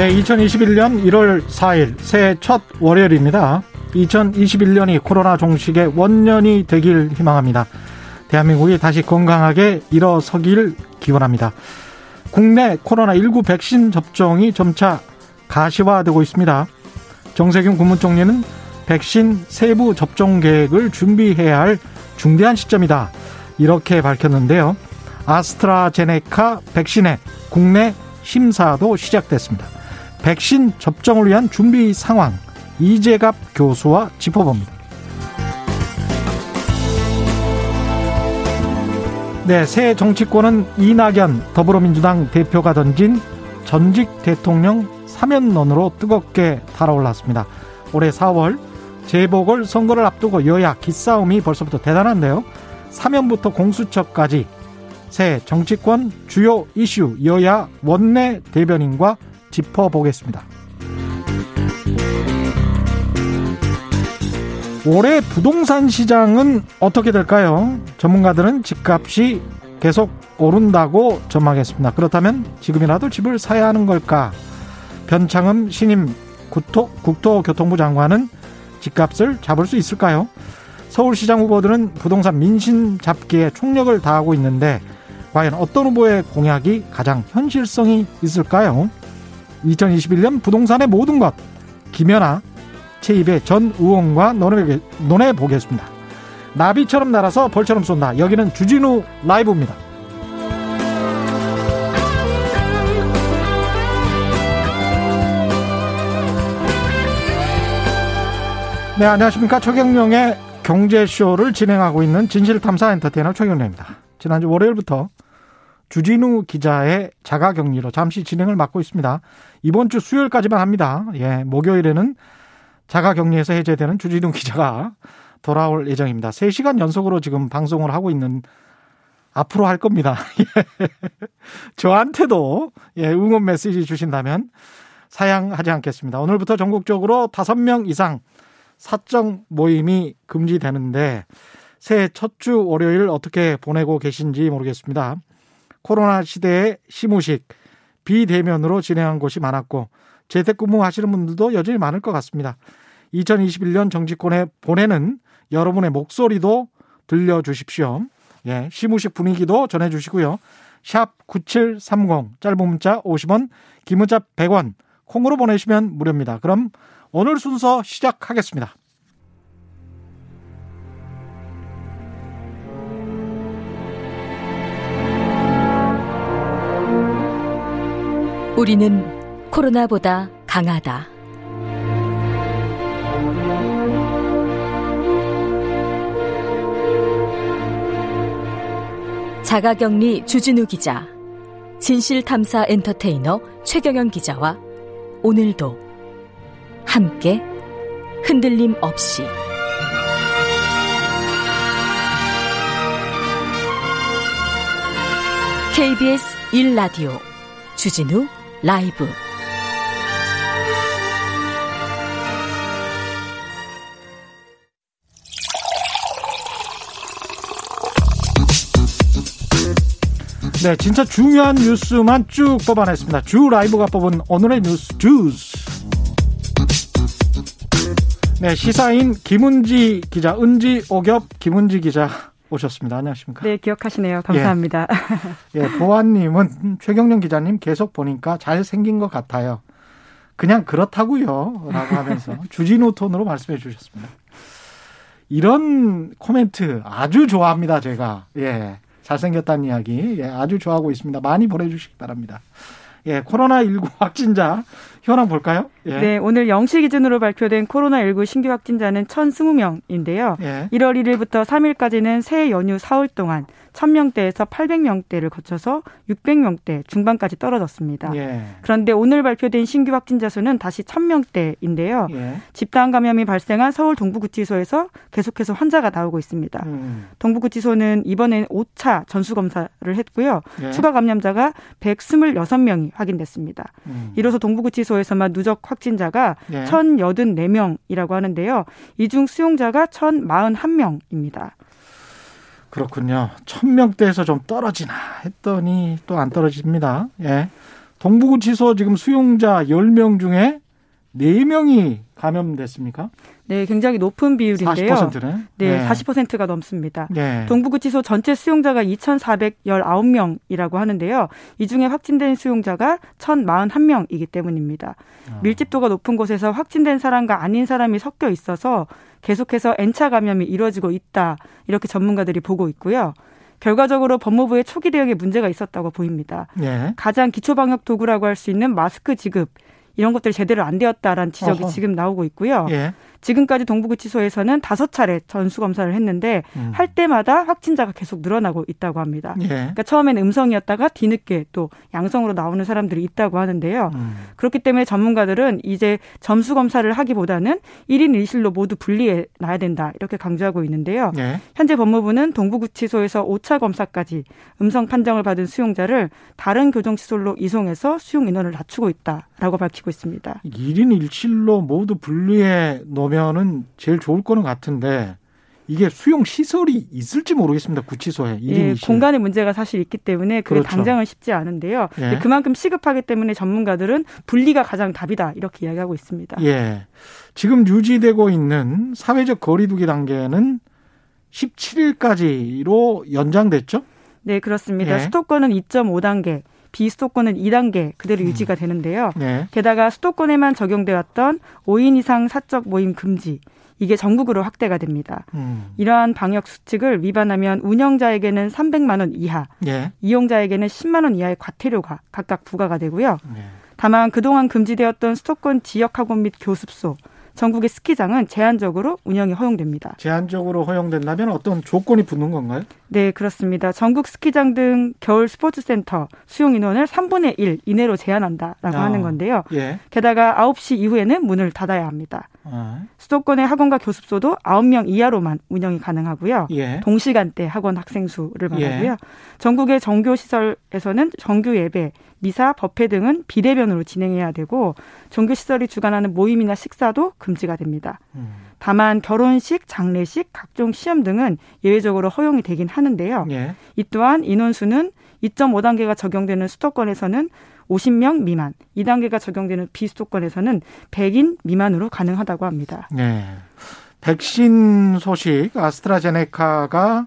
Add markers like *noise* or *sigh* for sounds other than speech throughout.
네, 2021년 1월 4일 새해 첫 월요일입니다. 2021년이 코로나 종식의 원년이 되길 희망합니다. 대한민국이 다시 건강하게 일어서길 기원합니다. 국내 코로나19 백신 접종이 점차 가시화되고 있습니다. 정세균 국무총리는 백신 세부 접종 계획을 준비해야 할 중대한 시점이다. 이렇게 밝혔는데요. 아스트라제네카 백신의 국내 심사도 시작됐습니다. 백신 접종을 위한 준비 상황 이재갑 교수와 짚어봅니다. 네, 새 정치권은 이낙연 더불어민주당 대표가 던진 전직 대통령 사면론으로 뜨겁게 달아올랐습니다. 올해 4월 재보궐 선거를 앞두고 여야 기싸움이 벌써부터 대단한데요. 사면부터 공수처까지 새 정치권 주요 이슈 여야 원내 대변인과 짚어보겠습니다. 올해 부동산 시장은 어떻게 될까요? 전문가들은 집값이 계속 오른다고 전망했습니다. 그렇다면 지금이라도 집을 사야 하는 걸까? 변창흠 신임 국토, 국토교통부 장관은 집값을 잡을 수 있을까요? 서울시장 후보들은 부동산 민심 잡기에 총력을 다하고 있는데 과연 어떤 후보의 공약이 가장 현실성이 있을까요? 2021년 부동산의 모든 것 김연아 최입의 전 의원과 논해 보겠습니다. 나비처럼 날아서 벌처럼 쏜다. 여기는 주진우 라이브입니다. 네, 안녕하십니까. 최경령의 경제쇼를 진행하고 있는 진실탐사 엔터테이너 최경령입니다. 지난주 월요일부터 주진우 기자의 자가 격리로 잠시 진행을 맡고 있습니다. 이번 주 수요일까지만 합니다. 예, 목요일에는 자가 격리에서 해제되는 주진우 기자가 돌아올 예정입니다. 3시간 연속으로 지금 방송을 하고 있는 앞으로 할 겁니다. *laughs* 저한테도 예, 응원 메시지 주신다면 사양하지 않겠습니다. 오늘부터 전국적으로 5명 이상 사적 모임이 금지되는데 새해 첫 주 월요일 어떻게 보내고 계신지 모르겠습니다. 코로나 시대의 시무식 비대면으로 진행한 곳이 많았고 재택근무 하시는 분들도 여전히 많을 것 같습니다. 2021년 정치권에 보내는 여러분의 목소리도 들려주십시오. 예, 시무식 분위기도 전해주시고요. 샵 9730 짧은 문자 50원 긴 문자 100원 콩으로 보내시면 무료입니다. 그럼 오늘 순서 시작하겠습니다. 우리는 코로나보다 강하다. 자가격리 주진우 기자, 진실탐사 엔터테이너 최경영 기자와 오늘도 함께 흔들림 없이 KBS 1라디오 주진우 라이브 네, 진짜 중요한 뉴스만 쭉 뽑아냈습니다. 주 라이브가 뽑은 오늘의 뉴스 주스. 네, 시사인 김은지 기자, 은지 오겹 김은지 기자 오셨습니다. 안녕하십니까? 네, 기억하시네요. 감사합니다. 예, 예 보아님은 최경련 기자님 계속 보니까 잘 생긴 것 같아요. 그냥 그렇다고요. 라고 하면서 *laughs* 주진우 톤으로 말씀해 주셨습니다. 이런 코멘트 아주 좋아합니다, 제가. 예. 잘생겼다는 이야기 예, 아주 좋아하고 있습니다. 많이 보내주시기 바랍니다. 예, 코로나19 확진자 현황 볼까요? 예. 네, 오늘 0시 기준으로 발표된 코로나19 신규 확진자는 1,020명인데요. 예. 1월 1일부터 3일까지는 새 연휴 사흘 동안 1000명대에서 800명대를 거쳐서 600명대 중반까지 떨어졌습니다. 예. 그런데 오늘 발표된 신규 확진자 수는 다시 1000명대인데요. 예. 집단 감염이 발생한 서울 동부구치소에서 계속해서 환자가 나오고 있습니다. 음. 동부구치소는 이번엔 5차 전수검사를 했고요. 예. 추가 감염자가 126명이 확인됐습니다. 음. 이로써 동부구치소 에서만 누적 확진자가 예. 1084명이라고 하는데요. 이 중 수용자가 1041명입니다. 그렇군요. 천명대에서 좀 떨어지나 했더니 또 안 떨어집니다. 예. 동부구치소 지금 수용자 10명 중에 4명이 감염됐습니까? 네, 굉장히 높은 비율인데요. 40%네. 네, 네. 40%가 넘습니다. 네. 동부구치소 전체 수용자가 2,419명이라고 하는데요. 이 중에 확진된 수용자가 1,041명이기 때문입니다. 아. 밀집도가 높은 곳에서 확진된 사람과 아닌 사람이 섞여 있어서 계속해서 N차 감염이 이루어지고 있다. 이렇게 전문가들이 보고 있고요. 결과적으로 법무부의 초기 대응에 문제가 있었다고 보입니다. 예. 가장 기초 방역 도구라고 할 수 있는 마스크 지급 이런 것들이 제대로 안 되었다라는 지적이 어허. 지금 나오고 있고요. 예. 지금까지 동부구치소에서는 다섯 차례 전수 검사를 했는데 음. 할 때마다 확진자가 계속 늘어나고 있다고 합니다. 예. 그러니까 처음에는 음성이었다가 뒤늦게 또 양성으로 나오는 사람들이 있다고 하는데요. 음. 그렇기 때문에 전문가들은 이제 점수 검사를 하기보다는 1인 1실로 모두 분리해 놔야 된다 이렇게 강조하고 있는데요. 예. 현재 법무부는 동부구치소에서 5차 검사까지 음성 판정을 받은 수용자를 다른 교정시설로 이송해서 수용 인원을 낮추고 있다라고 밝 히고 있습니다. 1인 1실로 모두 분리해 놓 보면은 제일 좋을 거는 같은데 이게 수용 시설이 있을지 모르겠습니다. 구치소에 예, 공간의 문제가 사실 있기 때문에 그게 그렇죠. 당장은 쉽지 않은데요. 예. 그만큼 시급하기 때문에 전문가들은 분리가 가장 답이다 이렇게 이야기하고 있습니다. 예. 지금 유지되고 있는 사회적 거리두기 단계는 17일까지로 연장됐죠? 네, 그렇습니다. 예. 수도권은 2.5단계, 비수도권은 2단계 그대로 음. 유지가 되는데요. 네. 게다가 수도권에만 적용돼 왔던 5인 이상 사적 모임 금지 이게 전국으로 확대가 됩니다. 음. 이러한 방역 수칙을 위반하면 운영자에게는 300만 원 이하, 예. 이용자에게는 10만 원 이하의 과태료가 각각 부과가 되고요. 예. 다만 그동안 금지되었던 수도권 지역 학원 및 교습소, 전국의 스키장은 제한적으로 운영이 허용됩니다. 제한적으로 허용된다면 어떤 조건이 붙는 건가요? 네, 그렇습니다. 전국 스키장 등 겨울 스포츠센터 수용 인원을 3분의 1 이내로 제한한다라고 아, 하는 건데요. 예. 게다가 9시 이후에는 문을 닫아야 합니다. 아. 수도권의 학원과 교습소도 9명 이하로만 운영이 가능하고요. 예. 동시간대 학원 학생 수를 말하고요. 예. 전국의 정교 시설에서는 정규 예배, 미사, 법회 등은 비대면으로 진행해야 되고 종교 시설이 주관하는 모임이나 식사도 금지가 됩니다. 음. 다만 결혼식, 장례식, 각종 시험 등은 예외적으로 허용이 되긴 하는데요. 예. 이 또한 인원수는 2.5단계가 적용되는 수도권에서는 50명 미만, 2단계가 적용되는 비수도권에서는 100인 미만으로 가능하다고 합니다. 네. 백신 소식 아스트라제네카가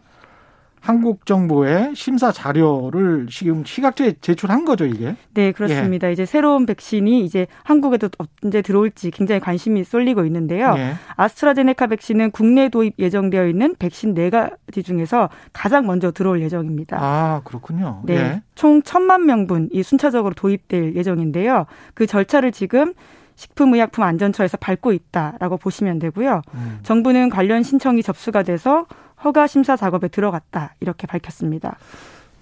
한국 정부의 심사 자료를 지금 시각제에 제출한 거죠, 이게? 네, 그렇습니다. 예. 이제 새로운 백신이 이제 한국에도 언제 들어올지 굉장히 관심이 쏠리고 있는데요. 예. 아스트라제네카 백신은 국내 도입 예정되어 있는 백신 네 가지 중에서 가장 먼저 들어올 예정입니다. 아, 그렇군요. 네. 예. 총 천만 명분이 순차적으로 도입될 예정인데요. 그 절차를 지금 식품의약품안전처에서 밟고 있다라고 보시면 되고요. 음. 정부는 관련 신청이 접수가 돼서 허가 심사 작업에 들어갔다 이렇게 밝혔습니다.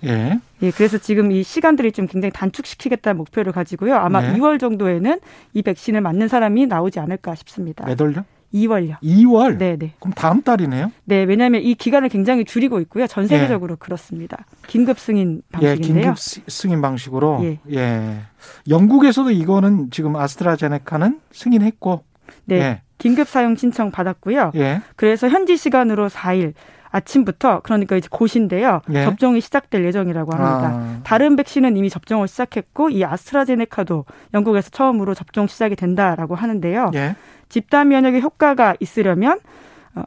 예. 예, 그래서 지금 이 시간들이 좀 굉장히 단축시키겠다는 목표를 가지고요. 아마 네. 2월 정도에는 이 백신을 맞는 사람이 나오지 않을까 싶습니다. 몇 월요? 2월요. 2월? 네, 네. 그럼 다음 달이네요? 네, 왜냐하면 이 기간을 굉장히 줄이고 있고요. 전 세계적으로 예. 그렇습니다. 긴급 승인 방식인데요. 예, 긴급 승인 방식으로. 예. 예. 영국에서도 이거는 지금 아스트라제네카는 승인했고. 네. 예. 긴급 사용 신청 받았고요. 예. 그래서 현지 시간으로 4일 아침부터 그러니까 이제 곧인데요. 예. 접종이 시작될 예정이라고 합니다. 아. 다른 백신은 이미 접종을 시작했고 이 아스트라제네카도 영국에서 처음으로 접종 시작이 된다라고 하는데요. 예. 집단 면역의 효과가 있으려면 어,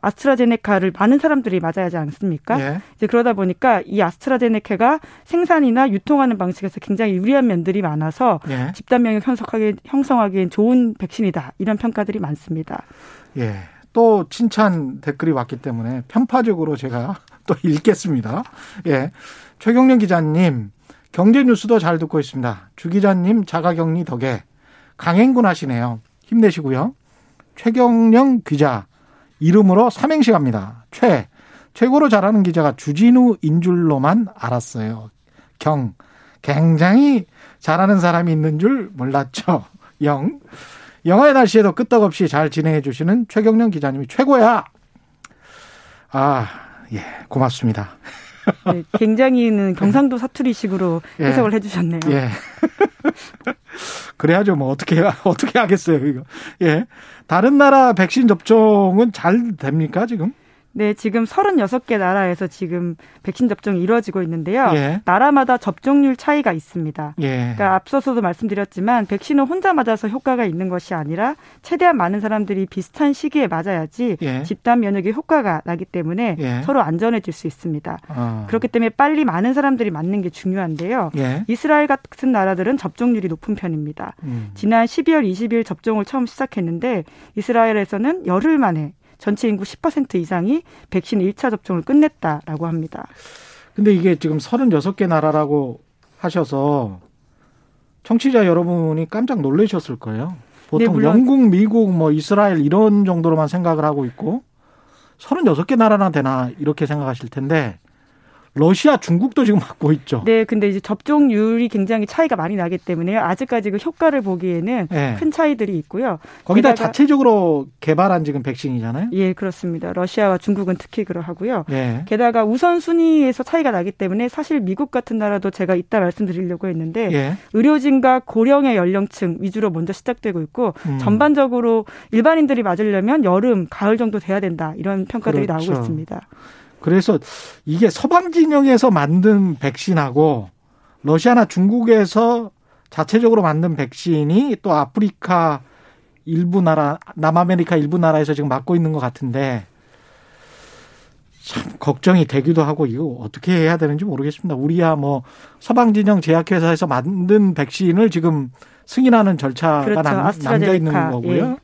아스트라제네카를 많은 사람들이 맞아야 하지 않습니까? 예. 이제 그러다 보니까 이 아스트라제네카가 생산이나 유통하는 방식에서 굉장히 유리한 면들이 많아서 예. 집단 면역 형성하기 형성하기엔 좋은 백신이다 이런 평가들이 많습니다. 예. 또 칭찬 댓글이 왔기 때문에 편파적으로 제가 *laughs* 또 읽겠습니다. 예. 최경련 기자님, 경제 뉴스도 잘 듣고 있습니다. 주 기자님 자가격리 덕에 강행군 하시네요. 힘내시고요. 최경령 기자 이름으로 삼행시 갑니다. 최 최고로 잘하는 기자가 주진우인 줄로만 알았어요. 경 굉장히 잘하는 사람이 있는 줄 몰랐죠. 영 영화의 날씨에도 끄떡없이 잘 진행해 주시는 최경령 기자님이 최고야. 아, 예, 고맙습니다. 네, 굉장히는 경상도 사투리식으로 예. 해석을 예. 해주셨네요. 예. *laughs* 그래야죠. 뭐 어떻게 어떻게 하겠어요, 이거. 예. 다른 나라 백신 접종은 잘 됩니까 지금? 네, 지금 36개 나라에서 지금 백신 접종이 이루어지고 있는데요. 예. 나라마다 접종률 차이가 있습니다. 예. 그러니까 앞서서도 말씀드렸지만 백신은 혼자 맞아서 효과가 있는 것이 아니라 최대한 많은 사람들이 비슷한 시기에 맞아야지 예. 집단 면역의 효과가 나기 때문에 예. 서로 안전해질 수 있습니다. 어. 그렇기 때문에 빨리 많은 사람들이 맞는 게 중요한데요. 예. 이스라엘 같은 나라들은 접종률이 높은 편입니다. 음. 지난 12월 20일 접종을 처음 시작했는데 이스라엘에서는 열흘 만에 전체 인구 10% 이상이 백신 1차 접종을 끝냈다라고 합니다. 근데 이게 지금 36개 나라라고 하셔서 청취자 여러분이 깜짝 놀라셨을 거예요. 보통 네, 영국, 미국, 뭐 이스라엘 이런 정도로만 생각을 하고 있고 36개 나라나 되나 이렇게 생각하실 텐데 러시아, 중국도 지금 맞고 있죠. 네, 근데 이제 접종률이 굉장히 차이가 많이 나기 때문에 아직까지 그 효과를 보기에는 네. 큰 차이들이 있고요. 거기다 자체적으로 개발한 지금 백신이잖아요. 예, 그렇습니다. 러시아와 중국은 특히 그러하고요. 네. 게다가 우선 순위에서 차이가 나기 때문에 사실 미국 같은 나라도 제가 이따 말씀드리려고 했는데 네. 의료진과 고령의 연령층 위주로 먼저 시작되고 있고 음. 전반적으로 일반인들이 맞으려면 여름, 가을 정도 돼야 된다 이런 평가들이 그렇죠. 나오고 있습니다. 그래서 이게 서방 진영에서 만든 백신하고 러시아나 중국에서 자체적으로 만든 백신이 또 아프리카 일부 나라, 남아메리카 일부 나라에서 지금 맞고 있는 것 같은데 참 걱정이 되기도 하고 이거 어떻게 해야 되는지 모르겠습니다. 우리야 뭐 서방 진영 제약회사에서 만든 백신을 지금 승인하는 절차가 그렇죠. 남겨 있는 거고요. 예.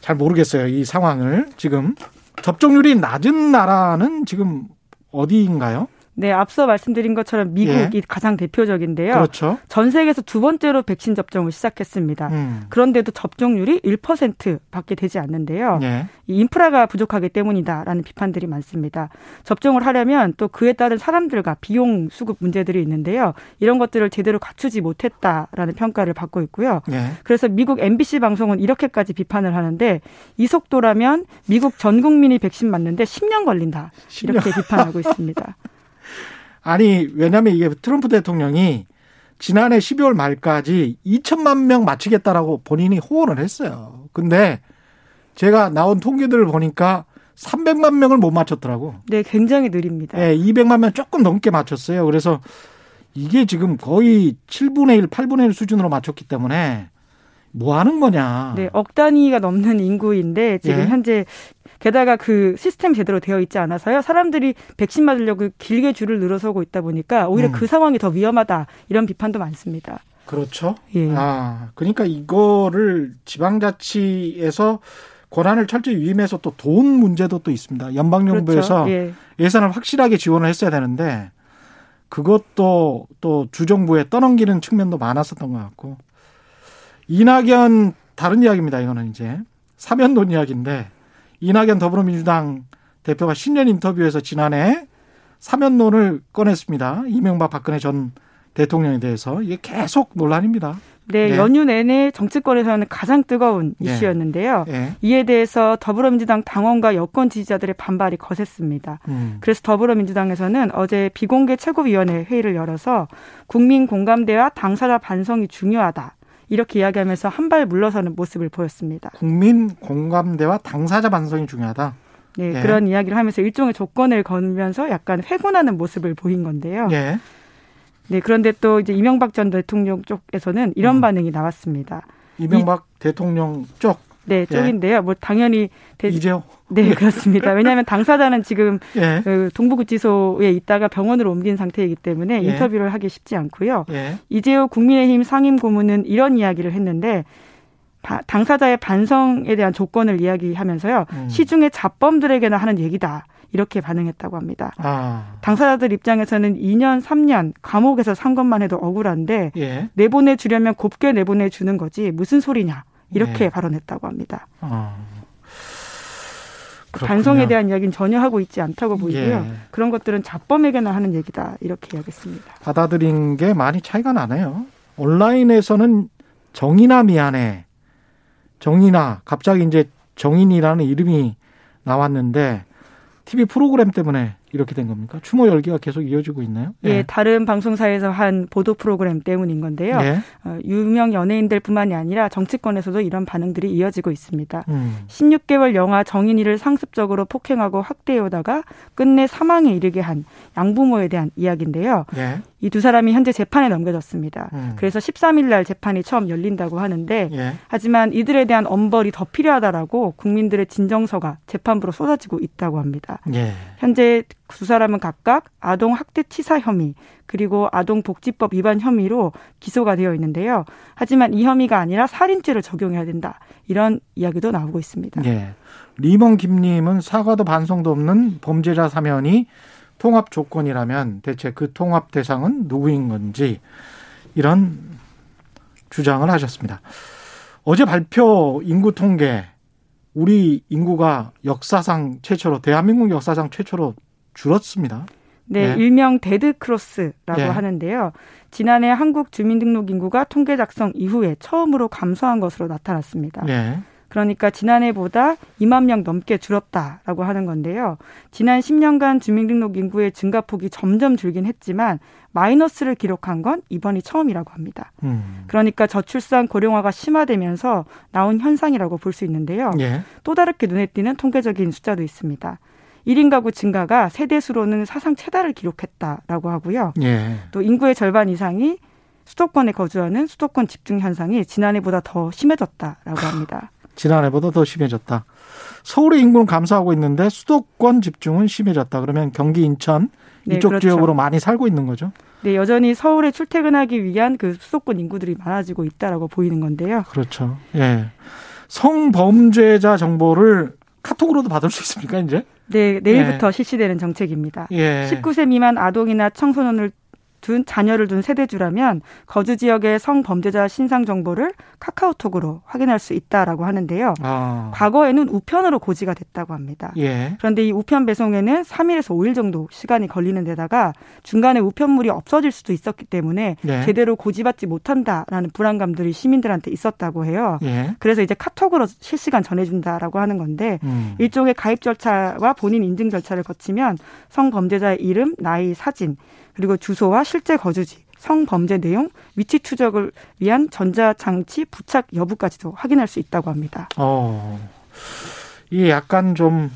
잘 모르겠어요. 이 상황을 지금 접종률이 낮은 나라는 지금 어디인가요? 네, 앞서 말씀드린 것처럼 미국이 예. 가장 대표적인데요. 그렇죠. 전 세계에서 두 번째로 백신 접종을 시작했습니다. 음. 그런데도 접종률이 1%밖에 되지 않는데요. 예. 이 인프라가 부족하기 때문이다라는 비판들이 많습니다. 접종을 하려면 또 그에 따른 사람들과 비용 수급 문제들이 있는데요. 이런 것들을 제대로 갖추지 못했다라는 평가를 받고 있고요. 예. 그래서 미국 MBC 방송은 이렇게까지 비판을 하는데 이 속도라면 미국 전 국민이 백신 맞는데 10년 걸린다. 10년. 이렇게 비판하고 있습니다. *laughs* 아니 왜냐하면 이게 트럼프 대통령이 지난해 12월 말까지 2천만 명 맞추겠다라고 본인이 호언을 했어요. 근데 제가 나온 통계들을 보니까 300만 명을 못 맞췄더라고. 네, 굉장히 느립니다. 네, 200만 명 조금 넘게 맞췄어요. 그래서 이게 지금 거의 7분의 1, 8분의 1 수준으로 맞췄기 때문에 뭐 하는 거냐. 네, 억 단위가 넘는 인구인데 지금 예? 현재 게다가 그 시스템 제대로 되어 있지 않아서요. 사람들이 백신 맞으려고 길게 줄을 늘어서고 있다 보니까 오히려 음. 그 상황이 더 위험하다 이런 비판도 많습니다. 그렇죠. 예. 아, 그러니까 이거를 지방자치에서 권한을 철저히 위임해서 또 돈 문제도 또 있습니다. 연방정부에서 그렇죠. 예. 예산을 확실하게 지원을 했어야 되는데 그것도 또 주정부에 떠넘기는 측면도 많았었던 것 같고 이낙연 다른 이야기입니다. 이거는 이제 사면론 이야기인데 이낙연 더불어민주당 대표가 신년 인터뷰에서 지난해 사면론을 꺼냈습니다. 이명박 박근혜 전 대통령에 대해서 이게 계속 논란입니다. 네, 네, 연휴 내내 정치권에서는 가장 뜨거운 네. 이슈였는데요. 네. 이에 대해서 더불어민주당 당원과 여권 지지자들의 반발이 거셌습니다. 음. 그래서 더불어민주당에서는 어제 비공개 최고위원회 회의를 열어서 국민 공감대와 당사자 반성이 중요하다. 이렇게 이야기하면서 한 발 물러서는 모습을 보였습니다. 국민 공감대와 당사자 반성이 중요하다. 네, 예. 그런 이야기를 하면서 일종의 조건을 걸면서 약간 회군하는 모습을 보인 건데요. 예. 네, 그런데 또 이제 이명박 전 대통령 쪽에서는 이런 음. 반응이 나왔습니다. 이명박 이, 대통령 쪽 네, 예. 쪽인데요. 예. 뭐 당연히 대... 이재호 네, 그렇습니다. 왜냐하면 당사자는 지금 예. 그 동부구치소에 있다가 병원으로 옮긴 상태이기 때문에 예. 인터뷰를 하기 쉽지 않고요. 예. 이재호 국민의힘 상임 고문은 이런 이야기를 했는데 당사자의 반성에 대한 조건을 이야기하면서요. 음. 시중의 자범들에게나 하는 얘기다. 이렇게 반응했다고 합니다. 아. 당사자들 입장에서는 2년, 3년 감옥에서 산 것만 해도 억울한데 예. 내보내 주려면 곱게 내보내 주는 거지 무슨 소리냐 이렇게 예. 발언했다고 합니다. 아. 그렇군요. 반성에 대한 이야기는 전혀 하고 있지 않다고 보이고요. 예. 그런 것들은 자범에게나 하는 얘기다 이렇게 이야기했습니다. 받아들인 게 많이 차이가 나네요. 온라인에서는 정이나 미안해, 정이나 갑자기 이제 정인이라는 이름이 나왔는데 TV 프로그램 때문에 이렇게 된 겁니까? 추모 열기가 계속 이어지고 있나요? 예, 예. 다른 방송사에서 한 보도 프로그램 때문인 건데요. 예. 어, 유명 연예인들뿐만이 아니라 정치권에서도 이런 반응들이 이어지고 있습니다. 음. 16개월 영아 정인이를 상습적으로 폭행하고 학대해오다가 끝내 사망에 이르게 한 양부모에 대한 이야기인데요. 예. 이두 사람이 현재 재판에 넘겨졌습니다. 음. 그래서 13일 날 재판이 처음 열린다고 하는데 예. 하지만 이들에 대한 엄벌이 더 필요하다라고 국민들의 진정서가 재판부로 쏟아지고 있다고 합니다. 예. 현재 두 사람은 각각 아동 학대 치사 혐의 그리고 아동복지법 위반 혐의로 기소가 되어 있는데요. 하지만 이 혐의가 아니라 살인죄를 적용해야 된다. 이런 이야기도 나오고 있습니다. 예. 리먼 김님은 사과도 반성도 없는 범죄자 사면이 통합 조건이라면 대체 그 통합 대상은 누구인 건지 이런 주장을 하셨습니다. 어제 발표 인구 통계 우리 인구가 역사상 최초로 대한민국 역사상 최초로 줄었습니다. 네, 예. 일명 데드 크로스라고 예. 하는데요. 지난해 한국 주민등록 인구가 통계 작성 이후에 처음으로 감소한 것으로 나타났습니다. 예. 그러니까 지난해보다 2만 명 넘게 줄었다라고 하는 건데요. 지난 10년간 주민등록 인구의 증가폭이 점점 줄긴 했지만 마이너스를 기록한 건 이번이 처음이라고 합니다. 음. 그러니까 저출산 고령화가 심화되면서 나온 현상이라고 볼 수 있는데요. 예. 또 다르게 눈에 띄는 통계적인 숫자도 있습니다. 1인 가구 증가가 세대 수로는 사상 최다를 기록했다라고 하고요. 예. 또 인구의 절반 이상이 수도권에 거주하는 수도권 집중 현상이 지난해보다 더 심해졌다라고 합니다. 지난해보다 더 심해졌다. 서울의 인구는 감소하고 있는데 수도권 집중은 심해졌다. 그러면 경기, 인천 네, 이쪽 그렇죠. 지역으로 많이 살고 있는 거죠? 네, 여전히 서울에 출퇴근하기 위한 그 수도권 인구들이 많아지고 있다라고 보이는 건데요. 그렇죠. 예. 성범죄자 정보를 카톡으로도 받을 수 있습니까, 이제? 네, 내일부터 예. 실시되는 정책입니다. 예. 19세 미만 아동이나 청소년을 둔 자녀를 둔 세대주라면 거주 지역의 성범죄자 신상 정보를 카카오톡으로 확인할 수 있다라고 하는데요. 아. 과거에는 우편으로 고지가 됐다고 합니다. 예. 그런데 이 우편 배송에는 3일에서 5일 정도 시간이 걸리는 데다가 중간에 우편물이 없어질 수도 있었기 때문에 예. 제대로 고지받지 못한다라는 불안감들이 시민들한테 있었다고 해요. 예. 그래서 이제 카톡으로 실시간 전해준다라고 하는 건데 음. 일종의 가입 절차와 본인 인증 절차를 거치면 성범죄자의 이름, 나이, 사진 그리고 주소와 실제 거주지, 성범죄 내용, 위치 추적을 위한 전자장치 부착 여부까지도 확인할 수 있다고 합니다. 어, 이게 약간 좀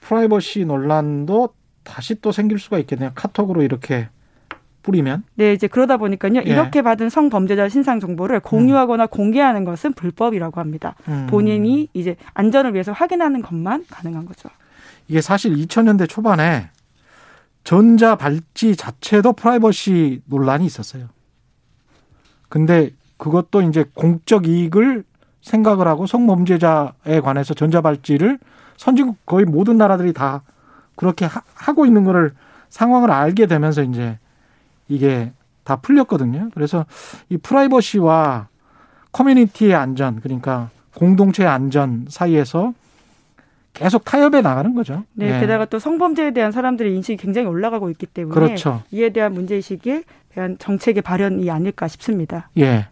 프라이버시 논란도 다시 또 생길 수가 있겠네요. 카톡으로 이렇게 뿌리면. 네, 이제 그러다 보니까요. 예. 이렇게 받은 성범죄자 신상 정보를 공유하거나 음. 공개하는 것은 불법이라고 합니다. 음. 본인이 이제 안전을 위해서 확인하는 것만 가능한 거죠. 이게 사실 2000년대 초반에 전자 발찌 자체도 프라이버시 논란이 있었어요. 근데 그것도 이제 공적 이익을 생각을 하고 성범죄자에 관해서 전자 발찌를 선진국 거의 모든 나라들이 다 그렇게 하, 고 있는 거를 상황을 알게 되면서 이제 이게 다 풀렸거든요. 그래서 이 프라이버시와 커뮤니티의 안전 그러니까 공동체의 안전 사이에서 계속 타협해 나가는 거죠. 네, 예. 게다가 또 성범죄에 대한 사람들의 인식이 굉장히 올라가고 있기 때문에 그렇죠. 이에 대한 문제 의식에 대한 정책의 발현이 아닐까 싶습니다. 예.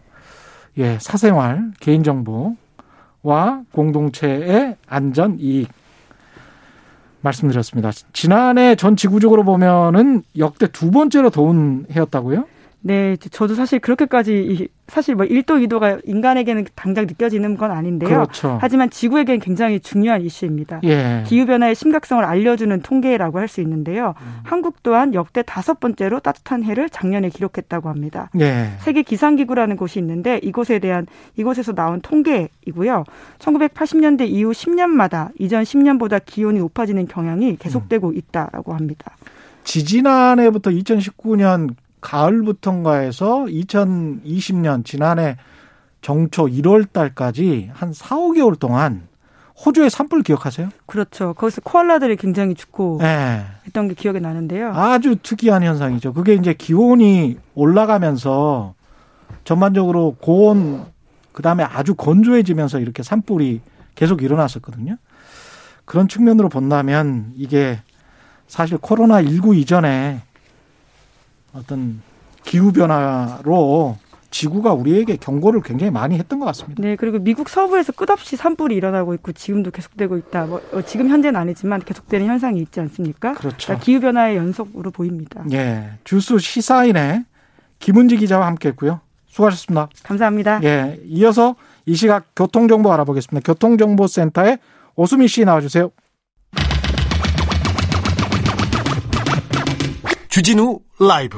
예, 사생활, 개인 정보와 공동체의 안전, 이익. 말씀드렸습니다. 지난해 전 지구적으로 보면은 역대 두 번째로 더운 해였다고요? 네, 저도 사실 그렇게까지 사실 뭐 1도, 2도가 인간에게는 당장 느껴지는 건 아닌데요. 그렇죠. 하지만 지구에게는 굉장히 중요한 이슈입니다. 예. 기후 변화의 심각성을 알려주는 통계라고 할 수 있는데요. 음. 한국 또한 역대 다섯 번째로 따뜻한 해를 작년에 기록했다고 합니다. 예. 세계 기상기구라는 곳이 있는데 이곳에 대한 이곳에서 나온 통계이고요. 1980년대 이후 10년마다 이전 10년보다 기온이 높아지는 경향이 계속되고 음. 있다라고 합니다. 지지난해부터 2019년 가을부터인가 해서 2020년 지난해 정초 1월 달까지 한 4, 5개월 동안 호주의 산불 기억하세요? 그렇죠. 거기서 코알라들이 굉장히 죽고 네. 했던 게 기억이 나는데요. 아주 특이한 현상이죠. 그게 이제 기온이 올라가면서 전반적으로 고온 그다음에 아주 건조해지면서 이렇게 산불이 계속 일어났었거든요. 그런 측면으로 본다면 이게 사실 코로나 19 이전에 어떤 기후 변화로 지구가 우리에게 경고를 굉장히 많이 했던 것 같습니다. 네, 그리고 미국 서부에서 끝없이 산불이 일어나고 있고 지금도 계속되고 있다. 뭐 어, 지금 현재는 아니지만 계속되는 현상이 있지 않습니까? 그렇죠. 그러니까 기후 변화의 연속으로 보입니다. 예, 주스 시사인의 김은지 기자와 함께했고요. 수고하셨습니다. 감사합니다. 예, 이어서 이 시각 교통 정보 알아보겠습니다. 교통정보센터의 오수미 씨 나와주세요. 주진우 라이브.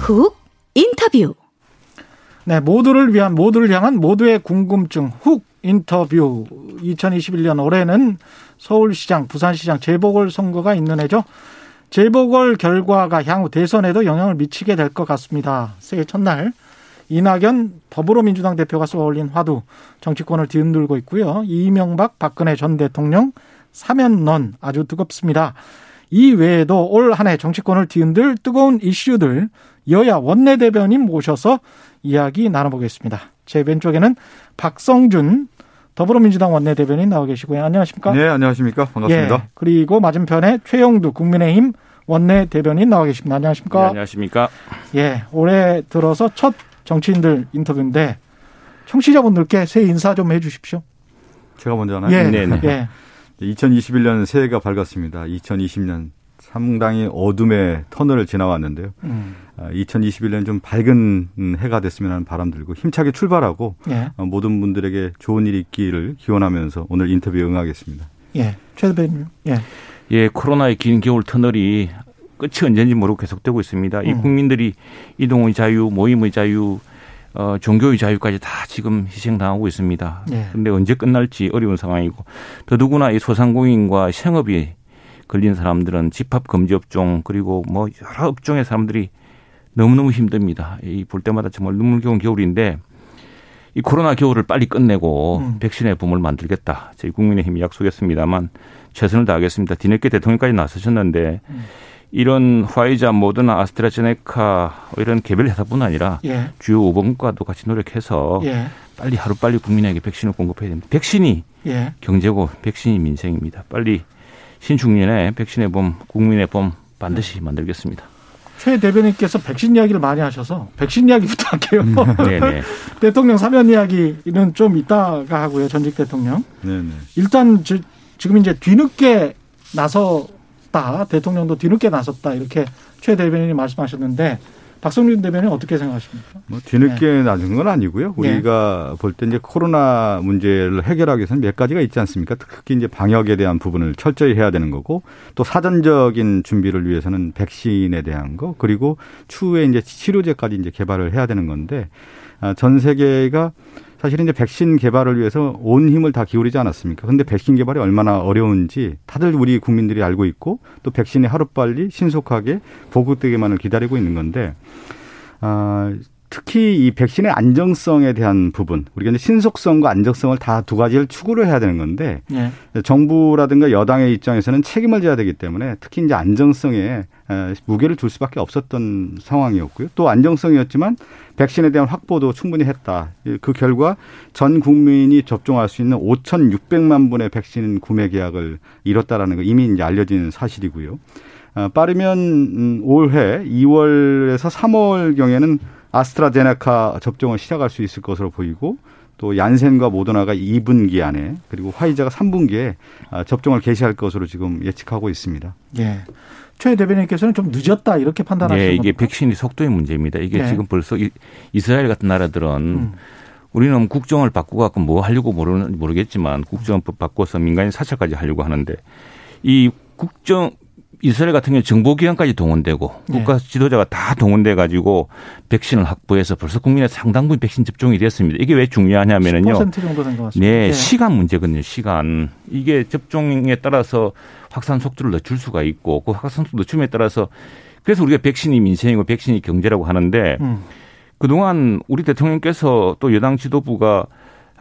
훅 인터뷰. 네, 모두를 위한 모두를 향한 모두의 궁금증 훅 인터뷰. 2021년 올해는 서울시장, 부산시장 재보궐 선거가 있는 해죠. 재보궐 결과가 향후 대선에도 영향을 미치게 될 것 같습니다. 새해 첫날 이낙연 더불어민주당 대표가 쏘아올린 화두 정치권을 뒤흔들고 있고요. 이명박 박근혜 전 대통령 사면론 아주 뜨겁습니다. 이 외에도 올 한 해 정치권을 뒤흔들 뜨거운 이슈들 여야 원내대변인 모셔서 이야기 나눠보겠습니다. 제 왼쪽에는 박성준 더불어민주당 원내대변인 나와 계시고요. 안녕하십니까? 네, 안녕하십니까? 반갑습니다. 예, 그리고 맞은편에 최영두 국민의힘 원내대변인 나와 계십니다. 안녕하십니까? 네, 안녕하십니까? 예, 올해 들어서 첫 정치인들 인터뷰인데 청취자분들께 새해 인사 좀 해주십시오. 제가 먼저 하나요? 예, 네, 네. 예. 2021년 새해가 밝았습니다. 2020년 상당히 어둠의 터널을 지나왔는데요. 음. 2021년 아, 좀 밝은 해가 됐으면 하는 바람 들고 힘차게 출발하고 예. 어, 모든 분들에게 좋은 일이 있기를 기원하면서 오늘 인터뷰에 응하겠습니다. 예. 최 대표님. 예. 예, 코로나의 긴 겨울 터널이 끝이 언제인지 모르고 계속되고 있습니다. 음. 이 국민들이 이동의 자유, 모임의 자유, 어, 종교의 자유까지 다 지금 희생당하고 있습니다. 그런데 예. 언제 끝날지 어려운 상황이고 더더구나 이 소상공인과 생업이 걸린 사람들은 집합 금지 업종 그리고 뭐 여러 업종의 사람들이 너무너무 힘듭니다. 이 볼 때마다 정말 눈물겨운 겨울인데 이 코로나 겨울을 빨리 끝내고 음. 백신의 붐을 만들겠다. 저희 국민의힘이 약속했습니다만 최선을 다하겠습니다. 뒤늦게 대통령까지 나서셨는데 음. 이런 화이자, 모더나, 아스트라제네카 이런 개별 회사뿐 아니라 예. 주요 5번과도 같이 노력해서 예. 빨리 하루 빨리 국민에게 백신을 공급해야 됩니다. 백신이 예. 경제고 백신이 민생입니다. 빨리 신중년에 백신의 봄, 국민의 봄 반드시 만들겠습니다. 최 대변인께서 백신 이야기를 많이 하셔서 백신 이야기부터 할게요. 네네. 네. *laughs* 대통령 사면 이야기는 좀 이따가 하고요. 전직 대통령. 네네. 일단 지금 이제 뒤늦게 나섰다. 대통령도 뒤늦게 나섰다. 이렇게 최 대변인이 말씀하셨는데 박성준 대변인 어떻게 생각하십니까? 뭐 뒤늦게 네. 낮은 건 아니고요. 네. 우리가 네. 볼때 이제 코로나 문제를 해결하기 위해서는 몇 가지가 있지 않습니까? 특히 이제 방역에 대한 부분을 철저히 해야 되는 거고 또 사전적인 준비를 위해서는 백신에 대한 거 그리고 추후에 이제 치료제까지 이제 개발을 해야 되는 건데 아, 전 세계가 사실은 이제 백신 개발을 위해서 온 힘을 다 기울이지 않았습니까? 근데 백신 개발이 얼마나 어려운지 다들 우리 국민들이 알고 있고 또 백신이 하루빨리 신속하게 보급되기만을 기다리고 있는 건데 아, 특히 이 백신의 안정성에 대한 부분, 우리가 이제 신속성과 안정성을 다 두 가지를 추구를 해야 되는 건데 네. 정부라든가 여당의 입장에서는 책임을 져야 되기 때문에 특히 이제 안정성에 무게를 줄 수밖에 없었던 상황이었고요. 또 안정성이었지만 백신에 대한 확보도 충분히 했다. 그 결과 전 국민이 접종할 수 있는 5,600만 분의 백신 구매 계약을 이뤘다라는 거 이미 이제 알려진 사실이고요. 어, 빠르면 음, 올해 2월에서 3월 경에는 아스트라제네카 접종을 시작할 수 있을 것으로 보이고 또 얀센과 모더나가 2분기 안에 그리고 화이자가 3분기에 아, 접종을 개시할 것으로 지금 예측하고 있습니다. 예. 최 대변인께서는 좀 늦었다 이렇게 판단하시는 네, 이게 백신이 속도의 문제입니다. 이게 네. 지금 벌써 이스라엘 같은 나라들은 음. 우리는 국정을 바꾸고 갖고 뭐 하려고 모르는 모르겠지만 국정을 바꿔서 민간인 사찰까지 하려고 하는데 이 국정 이스라엘 같은 경우 정보기관까지 동원되고 네. 국가 지도자가 다 동원돼 가지고 백신을 확보해서 벌써 국민의 상당 부분 백신 접종이 됐습니다. 이게 왜 중요하냐면은요. 10% 정도 된 것 같습니다. 네, 네, 시간 문제거든요. 시간. 이게 접종에 따라서 확산 속도를 늦출 수가 있고 그 확산 속도 늦춤에 따라서 그래서 우리가 백신이 민생이고 백신이 경제라고 하는데 음. 그동안 우리 대통령께서 또 여당 지도부가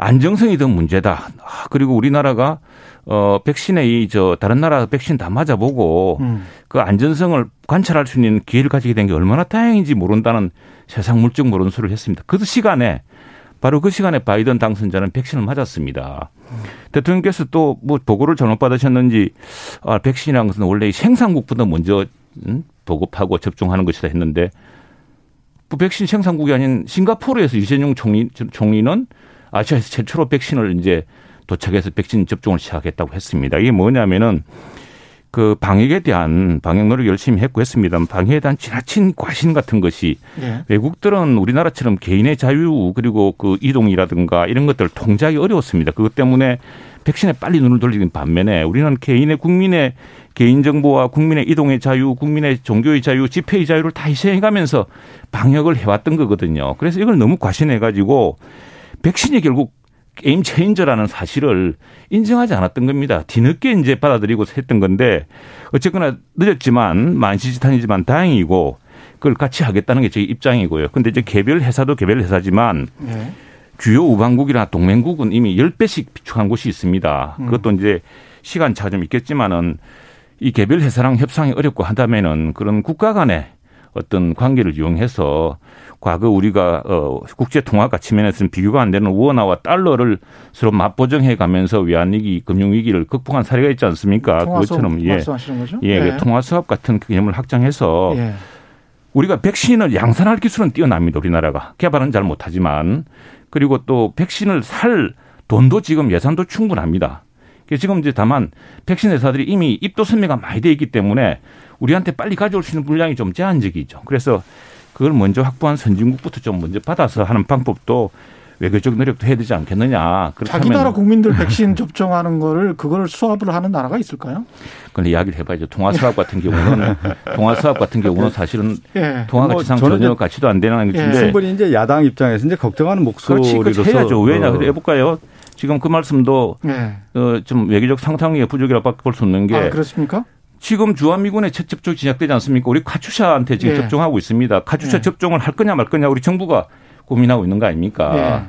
안정성이 더 문제다. 아, 그리고 우리나라가 어 백신에 이 저 다른 나라 백신 다 맞아보고 음. 그 안전성을 관찰할 수 있는 기회를 가지게 된 게 얼마나 다행인지 모른다는 세상 물증 모르는 소리를 했습니다. 그 시간에 바로 그 시간에 바이든 당선자는 백신을 맞았습니다. 음. 대통령께서 또 뭐 보고를 잘못 받으셨는지 아, 백신이라는 것은 원래 생산국보다 먼저 음, 보급하고 접종하는 것이다 했는데 그 백신 생산국이 아닌 싱가포르에서 유재용 총리, 총리는 아시아에서 최초로 백신을 이제 도착해서 백신 접종을 시작했다고 했습니다. 이게 뭐냐면은 그 방역에 대한 방역 노력 열심히 했고 했습니다. 방역에 대한 지나친 과신 같은 것이 네. 외국들은 우리나라처럼 개인의 자유 그리고 그 이동이라든가 이런 것들을 통제하기 어려웠습니다. 그것 때문에 백신에 빨리 눈을 돌리는 반면에 우리는 개인의 국민의 개인 정보와 국민의 이동의 자유, 국민의 종교의 자유, 집회의 자유를 다 희생해가면서 방역을 해왔던 거거든요. 그래서 이걸 너무 과신해가지고 백신이 결국 게임 체인저라는 사실을 인정하지 않았던 겁니다. 뒤늦게 이제 받아들이고 했던 건데 어쨌거나 늦었지만 만시지탄이지만 다행이고 그걸 같이 하겠다는 게 제 입장이고요. 근데 이제 개별 회사도 개별 회사지만 네. 주요 우방국이나 동맹국은 이미 10배씩 비축한 곳이 있습니다. 음. 그것도 이제 시간차가 좀 있겠지만은 이 개별 회사랑 협상이 어렵고 한다면은 그런 국가 간의 어떤 관계를 이용해서 과거 우리가 어 국제 통화가 측면에서는 비교가 안 되는 원화와 달러를 서로 맞보정해 가면서 외환 위기, 금융 위기를 극복한 사례가 있지 않습니까? 그것처럼 예, 예, 네. 통화 수합 같은 개념을 확장해서 예. 우리가 백신을 양산할 기술은 뛰어납니다. 우리나라가 개발은 잘 못하지만 그리고 또 백신을 살 돈도 지금 예산도 충분합니다. 지금 이제 다만 백신 회사들이 이미 입도 선매가 많이 돼 있기 때문에 우리한테 빨리 가져올 수 있는 물량이 좀 제한적이죠. 그래서 그걸 먼저 확보한 선진국부터 좀 먼저 받아서 하는 방법도 외교적 노력도 해야 되지 않겠느냐. 자기 나라 국민들 백신 접종하는 거를 그걸 수합을 하는 나라가 있을까요? 그건 이야기를 해봐야죠. 통화 수합 같은 경우는 통화 수합 같은 경우는 사실은 예. 통화 가치상 뭐 전혀 가치도 안 되는 것인데 예. 충분히 이제 야당 입장에서 이제 걱정하는 목소리로서 그렇지, 해야죠. 왜냐? 어. 해볼까요? 지금 그 말씀도 네. 어, 좀 외교적 상상력의 부족이라고 볼 수 없는 게 아, 그렇습니까? 지금 주한미군의 첫 접종이 시작되지 않습니까? 우리 카츄샤한테 지금 네. 접종하고 있습니다. 카츄샤 네. 접종을 할 거냐 말 거냐 우리 정부가 고민하고 있는 거 아닙니까? 네.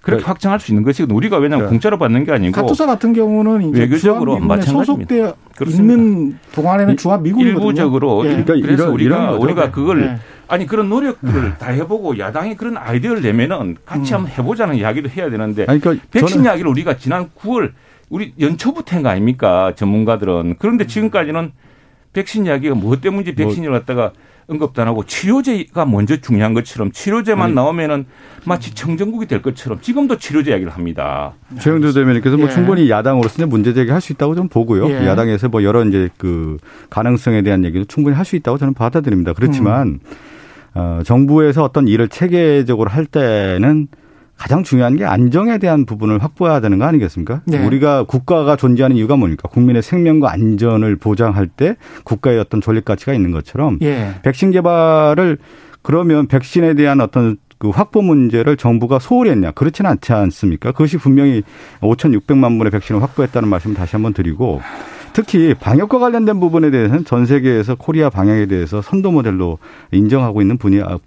그렇게 그, 확장할 수 있는 것이 우리가 왜냐하면 네. 공짜로 받는 게 아니고 카투사 같은 경우는 이제 외교적으로 마찬가지입니다. 소속돼 있는 동안에는 주한 미군이거든요. 일부적으로 예. 그러니까 그래서 이런, 우리가 이런 우리가 그걸 예. 아니 그런 노력들을 음. 다 해보고 야당이 그런 아이디어를 내면은 같이 음. 한번 해보자는 이야기도 해야 되는데 아니, 그러니까 백신 이야기를 우리가 지난 9월 우리 연초부터 한거 아닙니까 전문가들은 그런데 지금까지는 백신 이야기가 무엇 때문인지 뭐 백신을 갖다가 언급도 안 하고 치료제가 먼저 중요한 것처럼 치료제만 아니. 나오면은 마치 청정국이 될 것처럼 지금도 치료제 이야기를 합니다. 최영두 대변인께서 뭐 예. 충분히 야당으로서는 문제 제기할 수 있다고 좀 보고요. 예. 야당에서 뭐 여러 이제 그 가능성에 대한 얘기도 충분히 할 수 있다고 저는 받아들입니다. 그렇지만 음. 어, 정부에서 어떤 일을 체계적으로 할 때는 가장 중요한 게 안정에 대한 부분을 확보해야 되는 거 아니겠습니까? 네. 우리가 국가가 존재하는 이유가 뭡니까? 국민의 생명과 안전을 보장할 때 국가의 어떤 존립 가치가 있는 것처럼 예. 백신 개발을 그러면 백신에 대한 어떤 그 확보 문제를 정부가 소홀히 했냐? 그렇지는 않지 않습니까? 그것이 분명히 5,600만 분의 백신을 확보했다는 말씀 을 다시 한번 드리고 특히 방역과 관련된 부분에 대해서는 전 세계에서 코리아 방역에 대해서 선도 모델로 인정하고 있는 분야,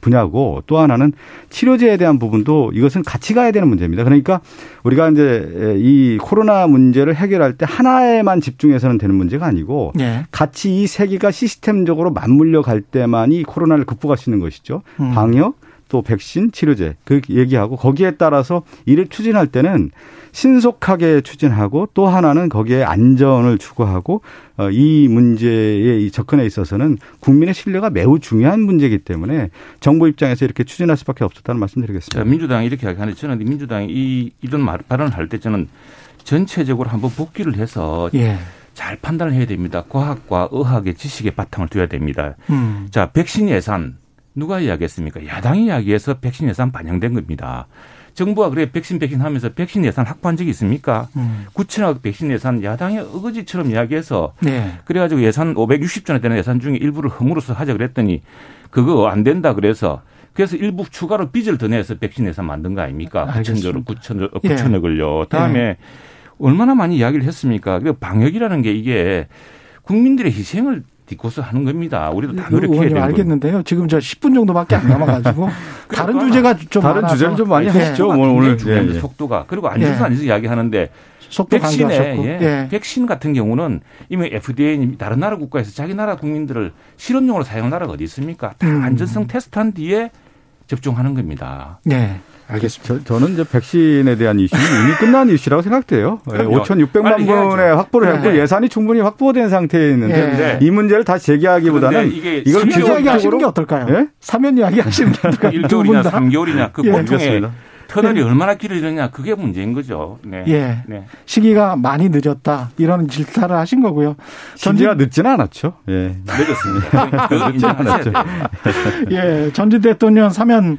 분야고 또 하나는 치료제에 대한 부분도 이것은 같이 가야 되는 문제입니다. 그러니까 우리가 이제 이 코로나 문제를 해결할 때 하나에만 집중해서는 되는 문제가 아니고 네. 같이 이 세 개가 시스템적으로 맞물려 갈 때만이 코로나를 극복할 수 있는 것이죠. 음. 방역, 또 백신, 치료제 그 얘기하고 거기에 따라서 일을 추진할 때는 신속하게 추진하고 또 하나는 거기에 안전을 추구하고 어, 이 문제에 이 접근에 있어서는 국민의 신뢰가 매우 중요한 문제이기 때문에 정부 입장에서 이렇게 추진할 수밖에 없었다는 말씀드리겠습니다. 민주당이 이렇게 하는데 저는 민주당이 이 이런 말, 발언을 할 때 저는 전체적으로 한번 복귀를 해서 예. 잘 판단을 해야 됩니다. 과학과 의학의 지식의 바탕을 둬야 됩니다. 음. 자, 백신 예산 누가 이야기했습니까? 야당이 이야기해서 백신 예산 반영된 겁니다. 정부가 그래 백신 백신 하면서 백신 예산 확보한 적이 있습니까? 음. 9천억 백신 예산 야당이 어거지처럼 이야기해서 네. 그래가지고 예산 560조나 되는 예산 중에 일부를 허물어서 하자 그랬더니 그거 안 된다 그래서 그래서 일부 추가로 빚을 더 내서 백신 예산 만든 거 아닙니까? 9천억, 9천억, 9천억을요. 다음에 예. 얼마나 많이 이야기를 했습니까? 그 방역이라는 게 이게 국민들의 희생을 딛고서 하는 겁니다. 우리도 다 노력해야 되는 알겠는데요. 지금 저 10분 정도밖에 안 남아가지고 *laughs* 다른 그러니까 주제가 좀 다른 주제를 좀 많이 네. 하시죠. 뭐 오늘 네, 네. 속도가 그리고 앉아서 앉아서 이야기하는데 백신에 예, 예. 백신 같은 경우는 이미 FDA 다른 나라 국가에서 자기 나라 국민들을 실험용으로 사용한 나라가 어디 있습니까? 다 음. 안전성 테스트한 뒤에 접종하는 겁니다. 네. 알겠습니다. 저, 는 이제 백신에 대한 이슈는 이미 끝난 이슈라고 생각돼요. 5,600만 분의 확보를 했고 네. 예산이 충분히 확보된 상태에 있는데 네. 이 문제를 다시 제기하기보다는 이걸 이야기 하시는 게 어떨까요? 예? 사면 이야기 하시는 게 어떨까요? *laughs* 1개월이냐 3개월이냐 그 예. 보통의 터널이 네. 얼마나 길어지느냐 그게 문제인 거죠. 네. 예. 네. 시기가 많이 늦었다 이런 질타를 하신 거고요. 시기가 늦지는 않았죠. 예. *laughs* 늦었습니다. *laughs* 늦지는 않았죠. 예. 전직 대통령 사면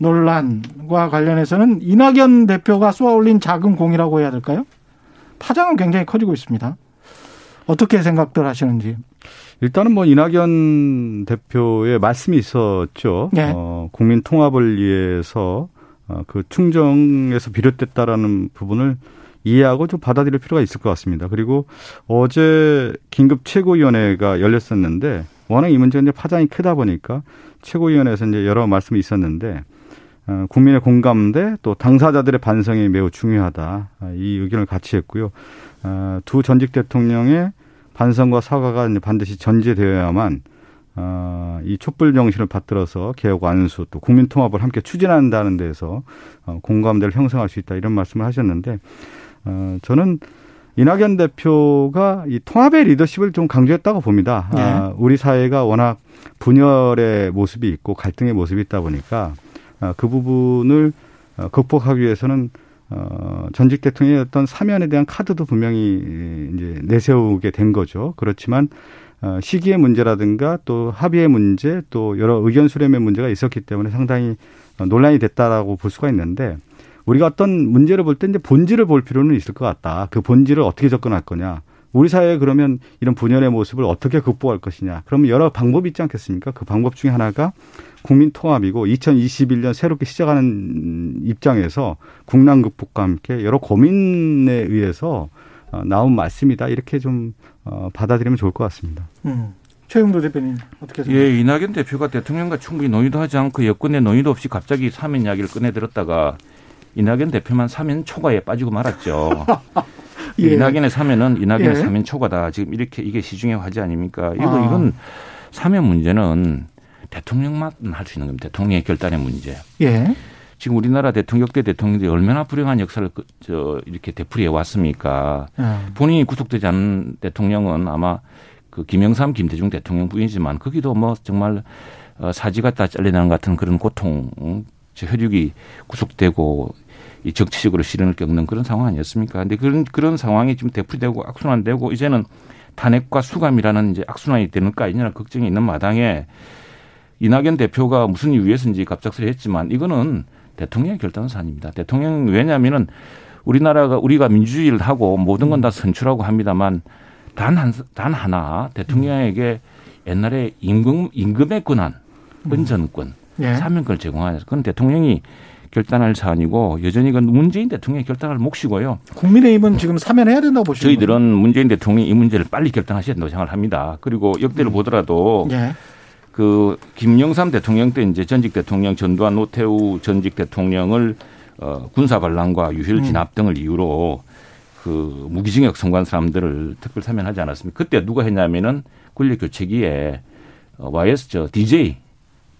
논란과 관련해서는 이낙연 대표가 쏘아올린 작은 공이라고 해야 될까요? 파장은 굉장히 커지고 있습니다. 어떻게 생각들 하시는지. 일단은 뭐 이낙연 대표의 말씀이 있었죠. 네. 어, 국민 통합을 위해서 어, 그 충정에서 비롯됐다라는 부분을 이해하고 좀 받아들일 필요가 있을 것 같습니다. 그리고 어제 긴급 최고위원회가 열렸었는데 워낙 이 문제가 이제 파장이 크다 보니까 최고위원회에서 이제 여러 말씀이 있었는데 어, 국민의 공감대 또 당사자들의 반성이 매우 중요하다 아, 이 의견을 같이 했고요. 어, 두 전직 대통령의 반성과 사과가 반드시 전제되어야만 어, 이 촛불 정신을 받들어서 개혁 완수 또 국민 통합을 함께 추진한다는 데서 어, 공감대를 형성할 수 있다 이런 말씀을 하셨는데 어, 저는 이낙연 대표가 이 통합의 리더십을 좀 강조했다고 봅니다. 네. 아, 우리 사회가 워낙 분열의 모습이 있고 갈등의 모습이 있다 보니까 아, 그 부분을 어, 극복하기 위해서는 어, 전직 대통령의 어떤 사면에 대한 카드도 분명히 이제 내세우게 된 거죠. 그렇지만 어, 시기의 문제라든가 또 합의의 문제 또 여러 의견 수렴의 문제가 있었기 때문에 상당히 논란이 됐다라고 볼 수가 있는데 우리가 어떤 문제를 볼 때 이제 본질을 볼 필요는 있을 것 같다. 그 본질을 어떻게 접근할 거냐. 우리 사회에 그러면 이런 분열의 모습을 어떻게 극복할 것이냐. 그러면 여러 방법이 있지 않겠습니까? 그 방법 중에 하나가 국민 통합이고 2021년 새롭게 시작하는 입장에서 국난 극복과 함께 여러 고민에 의해서 어, 나온 말씀이다. 이렇게 좀 어, 받아들이면 좋을 것 같습니다. 음. 최영도 대표님 어떻게 생각하세요? 예, 이낙연 대표가 대통령과 충분히 논의도 하지 않고 여권의 논의도 없이 갑자기 사면 이야기를 꺼내들었다가 이낙연 대표만 사면 초과에 빠지고 말았죠. *laughs* 예. 이낙연의 사면은 이낙연의 예. 사면 초과다. 지금 이렇게 이게 시중의 화제 아닙니까? 이거 아. 이건 사면 문제는 대통령만 할 수 있는 겁니다. 대통령의 결단의 문제. 예. 지금 우리나라 대통령 때 대통령들이 얼마나 불행한 역사를 그, 저 이렇게 되풀이해 왔습니까? 예. 본인이 구속되지 않은 대통령은 아마 그 김영삼, 김대중 대통령 뿐이지만 거기도 뭐 정말 어, 사지가 다 잘려나는 같은 그런 고통, 저 혈육이 구속되고 이 정치적으로 시련을 겪는 그런 상황 아니었습니까? 근데 그런 그런 상황이 좀 되풀이되고 악순환되고 이제는 탄핵과 수감이라는 이제 악순환이 되는 거 아니냐는 걱정이 있는 마당에 이낙연 대표가 무슨 이유에서인지 갑작스레 했지만 이거는 대통령의 결단 사안입니다. 대통령 왜냐하면은 우리나라가 우리가 민주주의를 하고 모든 건 다 선출하고 합니다만 단한단 하나 대통령에게 옛날에 임금 임금의 권한, 은전권, 예. 사면권을 제공하는 그건 대통령이 결단할 사안이고 여전히 그 문재인 대통령의 결단을 몫이고요. 국민의힘은 지금 사면해야 된다고 보시는 저희들은 문재인 대통령이 이 문제를 빨리 결단하셔야 된다고 생각을 합니다. 그리고 역대를 음. 보더라도 예. 그 김영삼 대통령 때 이제 전직 대통령 전두환 노태우 전직 대통령을 어 군사 반란과 유혈 진압 음. 등을 이유로 그 무기징역 선고한 사람들을 특별 사면하지 않았습니까? 그때 누가 했냐면은 권력 교체기에 어 YS 저 DJ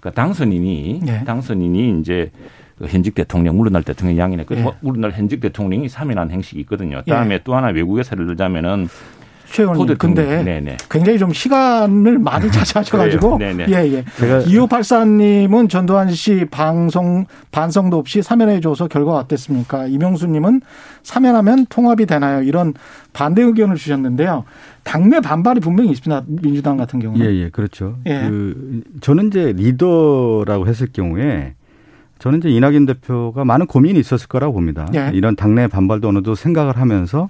그러니까 당선인이 네. 당선인이 이제 그 현직 대통령 물러날 대통령 양이네. 그 예. 물러날 현직 대통령이 사면한 행식이 있거든요. 다음에 예. 또 하나 외국의 사례를 들자면은 최영님 근데 네네. 굉장히 좀 시간을 많이 *laughs* 차지하셔가지고 예예. 예. 2584님은 전두환 씨 방송 반성도 없이 사면해줘서 결과가 어땠습니까? 이명수님은 사면하면 통합이 되나요? 이런 반대 의견을 주셨는데요. 당내 반발이 분명히 있습니다. 민주당 같은 경우는. 예, 예, 그렇죠. 예. 그 저는 이제 리더라고 했을 경우에 저는 이제 이낙연 대표가 많은 고민이 있었을 거라고 봅니다. 예. 이런 당내 반발도 어느 정도 생각을 하면서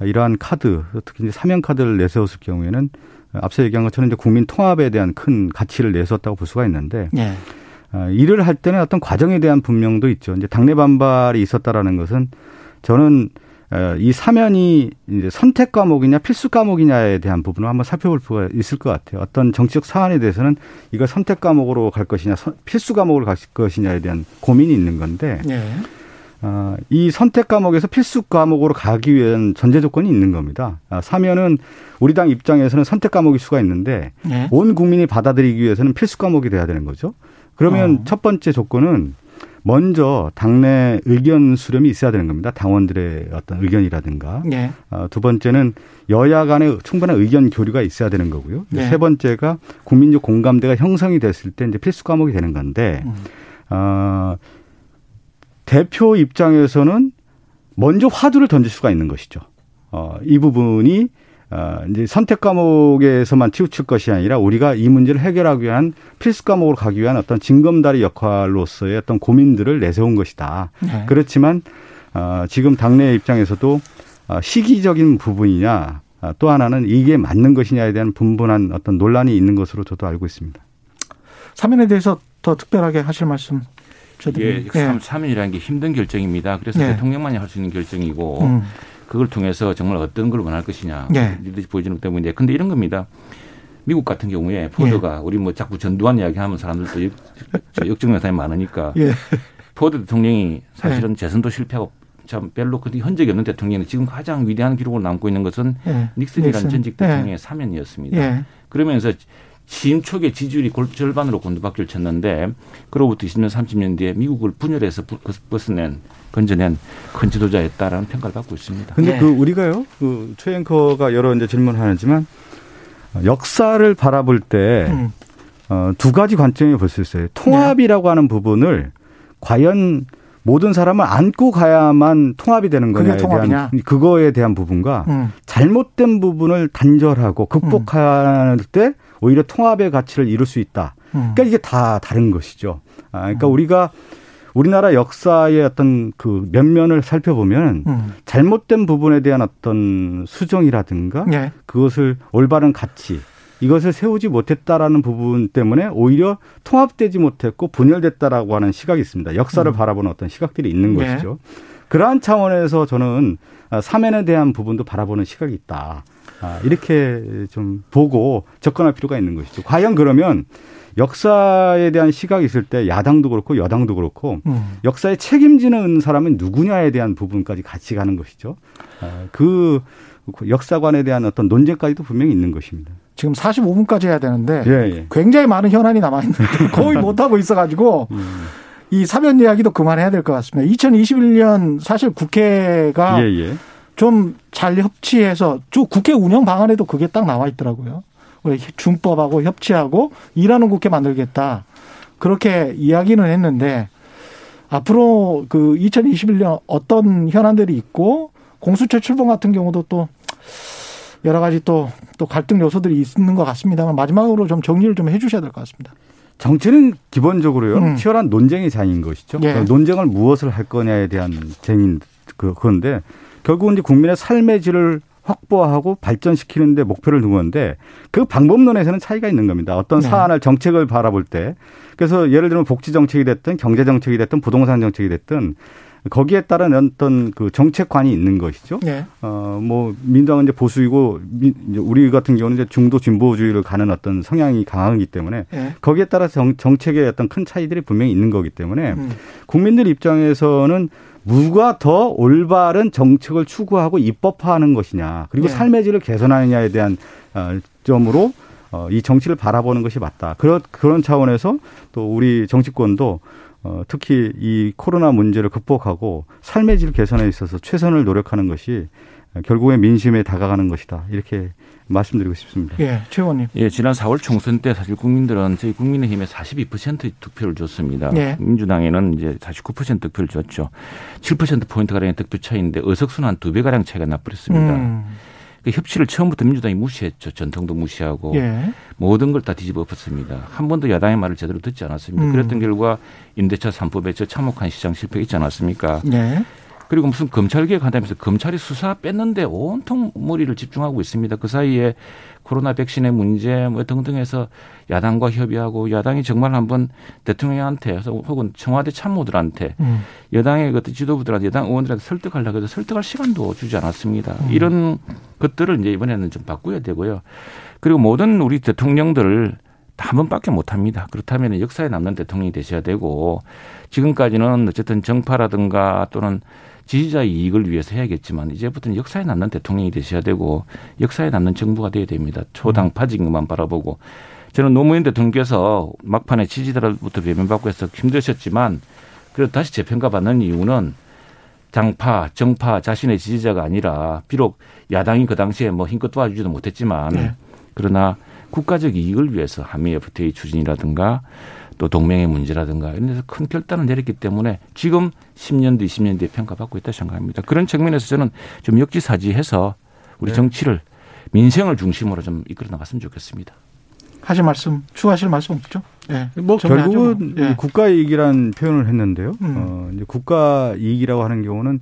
이러한 카드, 특히 이제 사면 카드를 내세웠을 경우에는 앞서 얘기한 것처럼 이제 국민 통합에 대한 큰 가치를 내세웠다고 볼 수가 있는데 예. 어, 일을 할 때는 어떤 과정에 대한 분명도 있죠. 이제 당내 반발이 있었다라는 것은 저는 어, 이 사면이 이제 선택 과목이냐 필수 과목이냐에 대한 부분을 한번 살펴볼 필요가 있을 것 같아요. 어떤 정치적 사안에 대해서는 이걸 선택 과목으로 갈 것이냐 필수 과목으로 갈 것이냐에 대한 고민이 있는 건데 네. 어, 이 선택 과목에서 필수 과목으로 가기 위한 전제 조건이 있는 겁니다. 아, 사면은 우리 당 입장에서는 선택 과목일 수가 있는데 네. 온 국민이 받아들이기 위해서는 필수 과목이 돼야 되는 거죠. 그러면 어. 첫 번째 조건은 먼저 당내 의견 수렴이 있어야 되는 겁니다. 당원들의 어떤 의견이라든가. 네. 어, 두 번째는 여야 간의 충분한 의견 교류가 있어야 되는 거고요. 네. 세 번째가 국민적 공감대가 형성이 됐을 때 이제 필수 과목이 되는 건데, 음. 어, 대표 입장에서는 먼저 화두를 던질 수가 있는 것이죠. 어, 이 부분이 어, 이제 선택 과목에서만 치우칠 것이 아니라 우리가 이 문제를 해결하기 위한 필수 과목으로 가기 위한 어떤 징검다리 역할로서의 어떤 고민들을 내세운 것이다. 네. 그렇지만 어, 지금 당내 입장에서도 어, 시기적인 부분이냐 어, 또 하나는 이게 맞는 것이냐에 대한 분분한 어떤 논란이 있는 것으로 저도 알고 있습니다. 사면에 대해서 더 특별하게 하실 말씀 예, 네. 사면이라는 게 힘든 결정입니다. 그래서 네. 대통령만이 할 수 있는 결정이고 음. 그걸 통해서 정말 어떤 걸 원할 것이냐 네. 리더십 보여주는 때문에 근데 이런 겁니다. 미국 같은 경우에 포드가 예. 우리 뭐 자꾸 전두환 이야기하면 사람들도 역, 증 영상이 많으니까 예. 포드 대통령이 사실은 예. 재선도 실패하고 참 별로 그 현적이 없는 대통령이 지금 가장 위대한 기록을 남고 있는 것은 예. 닉슨이라는 닉슨. 전직 대통령의 예. 사면이었습니다. 예. 그러면서 취임 초기에 지지율이 절반으로 곤두박질 쳤는데 그로부터 20년 30년 뒤에 미국을 분열해서 벗어낸 건져낸 큰 지도자였다라는 평가를 받고 있습니다. 근데 네. 그 우리가요, 그 최 앵커가 여러 이제 질문을 하지만 역사를 바라볼 때두 음. 어, 가지 관점이 볼 수 있어요. 통합이라고 네. 하는 부분을 과연 모든 사람을 안고 가야만 통합이 되는 거냐에 대한 그거에 대한 부분과 음. 잘못된 부분을 단절하고 극복할 음. 때 오히려 통합의 가치를 이룰 수 있다. 음. 그러니까 이게 다 다른 것이죠. 아, 그러니까 음. 우리가 우리나라 역사의 어떤 그 면면을 살펴보면 음. 잘못된 부분에 대한 어떤 수정이라든가 네. 그것을 올바른 가치 이것을 세우지 못했다라는 부분 때문에 오히려 통합되지 못했고 분열됐다라고 하는 시각이 있습니다. 역사를 음. 바라보는 어떤 시각들이 있는 네. 것이죠. 그러한 차원에서 저는 사면에 대한 부분도 바라보는 시각이 있다. 아, 이렇게 좀 보고 접근할 필요가 있는 것이죠. 과연 그러면 역사에 대한 시각이 있을 때 야당도 그렇고 여당도 그렇고 음. 역사에 책임지는 사람은 누구냐에 대한 부분까지 같이 가는 것이죠. 아, 그 역사관에 대한 어떤 논쟁까지도 분명히 있는 것입니다. 지금 45분까지 해야 되는데 예, 예. 굉장히 많은 현안이 남아 있는데 *laughs* 거의 못 하고 있어 가지고 음. 이 사면 이야기도 그만해야 될 것 같습니다. 2021년 사실 국회가 예, 예. 좀 잘 협치해서 국회 운영 방안에도 그게 딱 나와 있더라고요. 준법하고 협치하고 일하는 국회 만들겠다. 그렇게 이야기는 했는데 앞으로 그 2021년 어떤 현안들이 있고 공수처 출범 같은 경우도 또 여러 가지 또, 또 갈등 요소들이 있는 것 같습니다만 마지막으로 좀 정리를 좀 해 주셔야 될 것 같습니다. 정치는 기본적으로요 음. 치열한 논쟁의 장인 것이죠. 예. 논쟁을 무엇을 할 거냐에 대한 쟁인 그, 그건데 결국은 이제 국민의 삶의 질을 확보하고 발전시키는 데 목표를 두었는데 그 방법론에서는 차이가 있는 겁니다. 어떤 네. 사안을 정책을 바라볼 때 그래서 예를 들면 복지 정책이 됐든 경제 정책이 됐든 부동산 정책이 됐든 거기에 따른 어떤 그 정책관이 있는 것이죠. 네. 어뭐 민주당은 이제 보수이고 우리 같은 경우는 이제 중도 진보주의를 가는 어떤 성향이 강하기 때문에 네. 거기에 따라 정, 정책의 어떤 큰 차이들이 분명히 있는 거기 때문에 음. 국민들 입장에서는 누가 더 올바른 정책을 추구하고 입법화하는 것이냐 그리고 네. 삶의 질을 개선하느냐에 대한 어, 점으로 어, 이 정치를 바라보는 것이 맞다. 그런 그런 차원에서 또 우리 정치권도 어, 특히 이 코로나 문제를 극복하고 삶의 질 개선에 있어서 최선을 노력하는 것이 결국에 민심에 다가가는 것이다. 이렇게 말씀드리고 싶습니다. 예, 최 의원님. 예, 지난 4월 총선 때 사실 국민들은 저희 국민의힘에 42% 득표를 줬습니다. 예. 민주당에는 이제 49% 득표를 줬죠. 7% 포인트 가량의 득표 차이인데 의석수는 한 두 배 가량 차이가 나버렸습니다. 음. 그 협치를 처음부터 민주당이 무시했죠. 전통도 무시하고 예. 모든 걸 다 뒤집어 엎었습니다. 한 번도 야당의 말을 제대로 듣지 않았습니다. 음. 그랬던 결과 임대차 3법에 저 참혹한 시장 실패 있지 않았습니까? 예. 그리고 무슨 검찰 개혁 한다면서 검찰이 수사 뺐는데 온통 머리를 집중하고 있습니다. 그 사이에 코로나 백신의 문제 뭐 등등해서 야당과 협의하고 야당이 정말 한번 대통령한테 혹은 청와대 참모들한테 음. 여당의 그 지도부들한테 여당 의원들한테 설득하려고 해도 설득할 시간도 주지 않았습니다. 음. 이런 것들을 이제 이번에는 좀 바꿔야 되고요. 그리고 모든 우리 대통령들을 한 번밖에 못 합니다. 그렇다면 역사에 남는 대통령이 되셔야 되고 지금까지는 어쨌든 정파라든가 또는 지지자 이익을 위해서 해야겠지만 이제부터는 역사에 남는 대통령이 되셔야 되고 역사에 남는 정부가 돼야 됩니다. 초당파진 것만 바라보고 저는 노무현 대통령께서 막판에 지지자들부터 배면받고 해서 힘드셨지만 그래도 다시 재평가받는 이유는 장파, 정파 자신의 지지자가 아니라 비록 야당이 그 당시에 뭐 힘껏 도와주지도 못했지만 네. 그러나 국가적 이익을 위해서 한미 FTA 추진이라든가 또 동맹의 문제라든가 이런 데서 큰 결단을 내렸기 때문에 지금 10년 뒤, 20년 뒤에 평가받고 있다 생각합니다. 그런 측면에서 저는 좀 역지사지해서 우리 네. 정치를 민생을 중심으로 좀 이끌어 나갔으면 좋겠습니다. 하실 말씀, 추가하실 말씀 없죠? 네. 뭐 결국은 뭐. 네. 국가 이익이라는 표현을 했는데요. 음. 어, 이제 국가 이익이라고 하는 경우는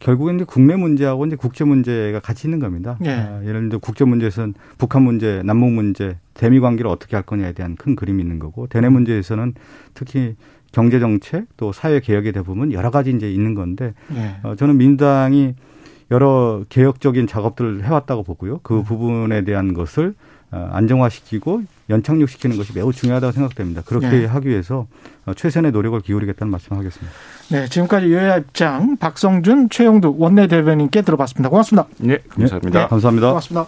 결국엔 이제 국내 문제하고 이제 국제 문제가 같이 있는 겁니다. 예. 아, 예를 들어 국제 문제에서는 북한 문제, 남북 문제, 대미 관계를 어떻게 할 거냐에 대한 큰 그림이 있는 거고 대내 문제에서는 특히 경제 정책 또 사회 개혁에 대부분 여러 가지 이제 있는 건데 예. 어, 저는 민주당이 여러 개혁적인 작업들을 해왔다고 보고요. 그 음. 부분에 대한 것을 어, 안정화시키고 연착륙시키는 것이 매우 중요하다고 생각됩니다. 그렇게 네. 하기 위해서 어, 최선의 노력을 기울이겠다는 말씀하겠습니다. 네, 지금까지 여야 입장 박성준, 최영두 원내대변인께 들어봤습니다. 고맙습니다. 네, 감사합니다. 네, 감사합니다. 고맙습니다.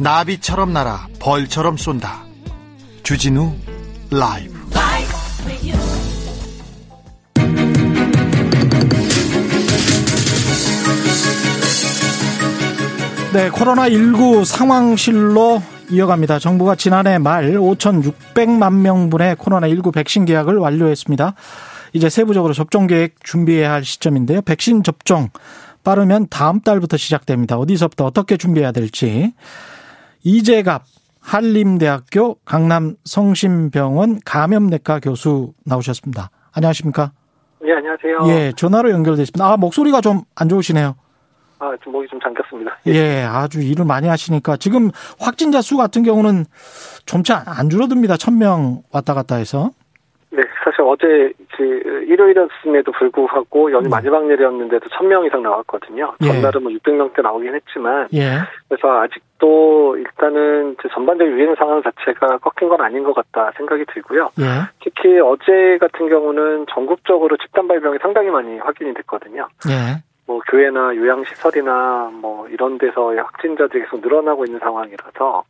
나비처럼 날아 벌처럼 쏜다. 주진우 라이브. 네, 코로나19 상황실로 이어갑니다. 정부가 지난해 말 5,600만 명분의 코로나19 백신 계약을 완료했습니다. 이제 세부적으로 접종 계획 준비해야 할 시점인데요. 백신 접종 빠르면 다음 달부터 시작됩니다. 어디서부터 어떻게 준비해야 될지. 이재갑 한림대학교 강남 성심병원 감염내과 교수 나오셨습니다. 안녕하십니까? 네, 안녕하세요. 예, 전화로 연결돼 있습니다. 아, 목소리가 좀 안 좋으시네요. 아, 좀 목이 좀 잠겼습니다. 예. 예, 아주 일을 많이 하시니까 지금 확진자 수 같은 경우는 좀차 안 줄어듭니다. 천 명 왔다 갔다 해서. 네, 사실 어제 그 일요일이었음에도 불구하고 연휴 음. 마지막 날이었는데도 천 명 이상 나왔거든요. 예. 전날은 뭐 600명대 나오긴 했지만. 예. 그래서 아직도 일단은 전반적인 유행 상황 자체가 꺾인 건 아닌 것 같다 생각이 들고요. 예. 특히 어제 같은 경우는 전국적으로 집단 발병이 상당히 많이 확인이 됐거든요. 예. 뭐 교회나 요양 시설이나 뭐 이런 데서의 확진자들이 계속 늘어나고 있는 상황이라서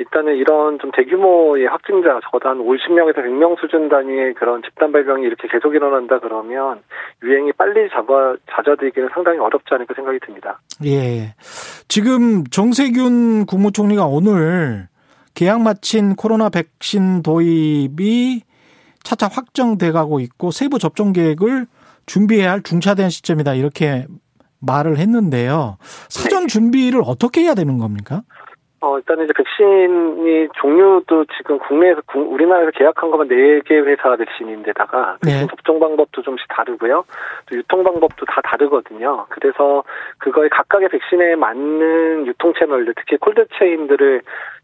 일단은 이런 좀 대규모의 확진자 적어도 한 50명에서 100명 수준 단위의 그런 집단 발병이 이렇게 계속 일어난다 그러면 유행이 빨리 잡아 잦아들기는 상당히 어렵지 않을까 생각이 듭니다. 예. 지금 정세균 국무총리가 오늘 계약 마친 코로나 백신 도입이 차차 확정돼 가고 있고 세부 접종 계획을 준비해야 할 중차대한 시점이다 이렇게 말을 했는데요. 사전 네. 준비를 어떻게 해야 되는 겁니까? 어, 일단 이제 백신이 종류도 지금 국내에서, 우리나라에서 계약한 것만 4개 회사 백신인데다가 백신 네. 접종 방법도 좀씩 다르고요. 또 유통 방법도 다 다르거든요. 그래서 그거에 각각의 백신에 맞는 유통 채널들, 특히 콜드체인들을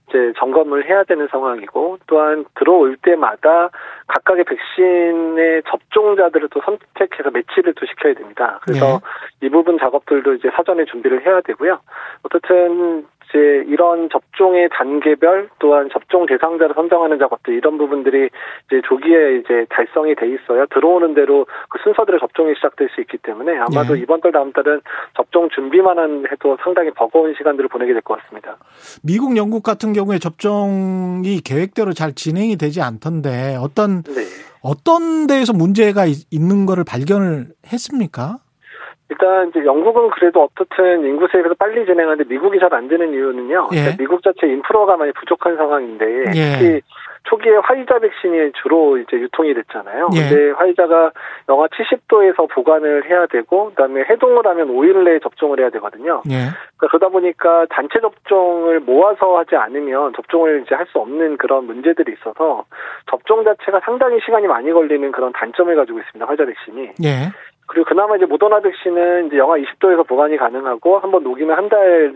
이제 점검을 해야 되는 상황이고 또한 들어올 때마다 각각의 백신의 접종자들을 또 선택해서 매치를 또 시켜야 됩니다. 그래서 네. 이 부분 작업들도 이제 사전에 준비를 해야 되고요. 어쨌든 이제 이런 접종의 단계별 또한 접종 대상자를 선정하는 작업들 이런 부분들이 이제 조기에 이제 달성이 돼 있어야 들어오는 대로 그 순서대로 접종이 시작될 수 있기 때문에 아마도 네. 이번 달 다음 달은 접종 준비만 해도 상당히 버거운 시간들을 보내게 될 것 같습니다. 미국, 영국 같은 경우에 접종이 계획대로 잘 진행이 되지 않던데 어떤 네. 어떤 데에서 문제가 있는 거를 발견을 했습니까? 일단 이제 영국은 그래도 어떻든 인구세에 비해서 빨리 진행하는데 미국이 잘 안 되는 이유는요. 예. 그러니까 미국 자체 인프라가 많이 부족한 상황인데 예. 특히 초기에 화이자 백신이 주로 이제 유통이 됐잖아요. 예. 근데 화이자가 영하 70도에서 보관을 해야 되고 그다음에 해동을 하면 5일 내에 접종을 해야 되거든요. 예. 그러니까 그러다 보니까 단체 접종을 모아서 하지 않으면 접종을 이제 할 수 없는 그런 문제들이 있어서 접종 자체가 상당히 시간이 많이 걸리는 그런 단점을 가지고 있습니다. 화이자 백신이. 예. 그리고 그나마 이제 모더나 백신은 이제 영하 20도에서 보관이 가능하고 한 번 녹이면 한 달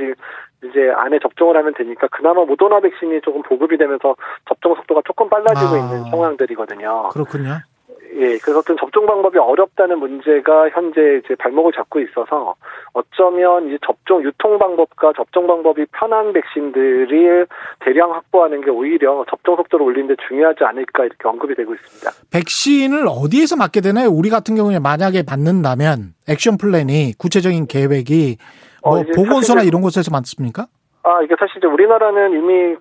이제 안에 접종을 하면 되니까 그나마 모더나 백신이 조금 보급이 되면서 접종 속도가 조금 빨라지고 아, 있는 상황들이거든요. 그렇군요. 예, 그래서 어떤 접종 방법이 어렵다는 문제가 현재 이제 발목을 잡고 있어서 어쩌면 이 접종 유통 방법과 접종 방법이 편한 백신들을 대량 확보하는 게 오히려 접종 속도를 올리는데 중요하지 않을까 이렇게 언급이 되고 있습니다. 백신을 어디에서 맞게 되나요? 우리 같은 경우에 만약에 받는다면 액션 플랜이 구체적인 계획이 뭐 어, 보건소나 이런 곳에서 맞습니까? 아, 이게 사실 이제 우리나라는 이미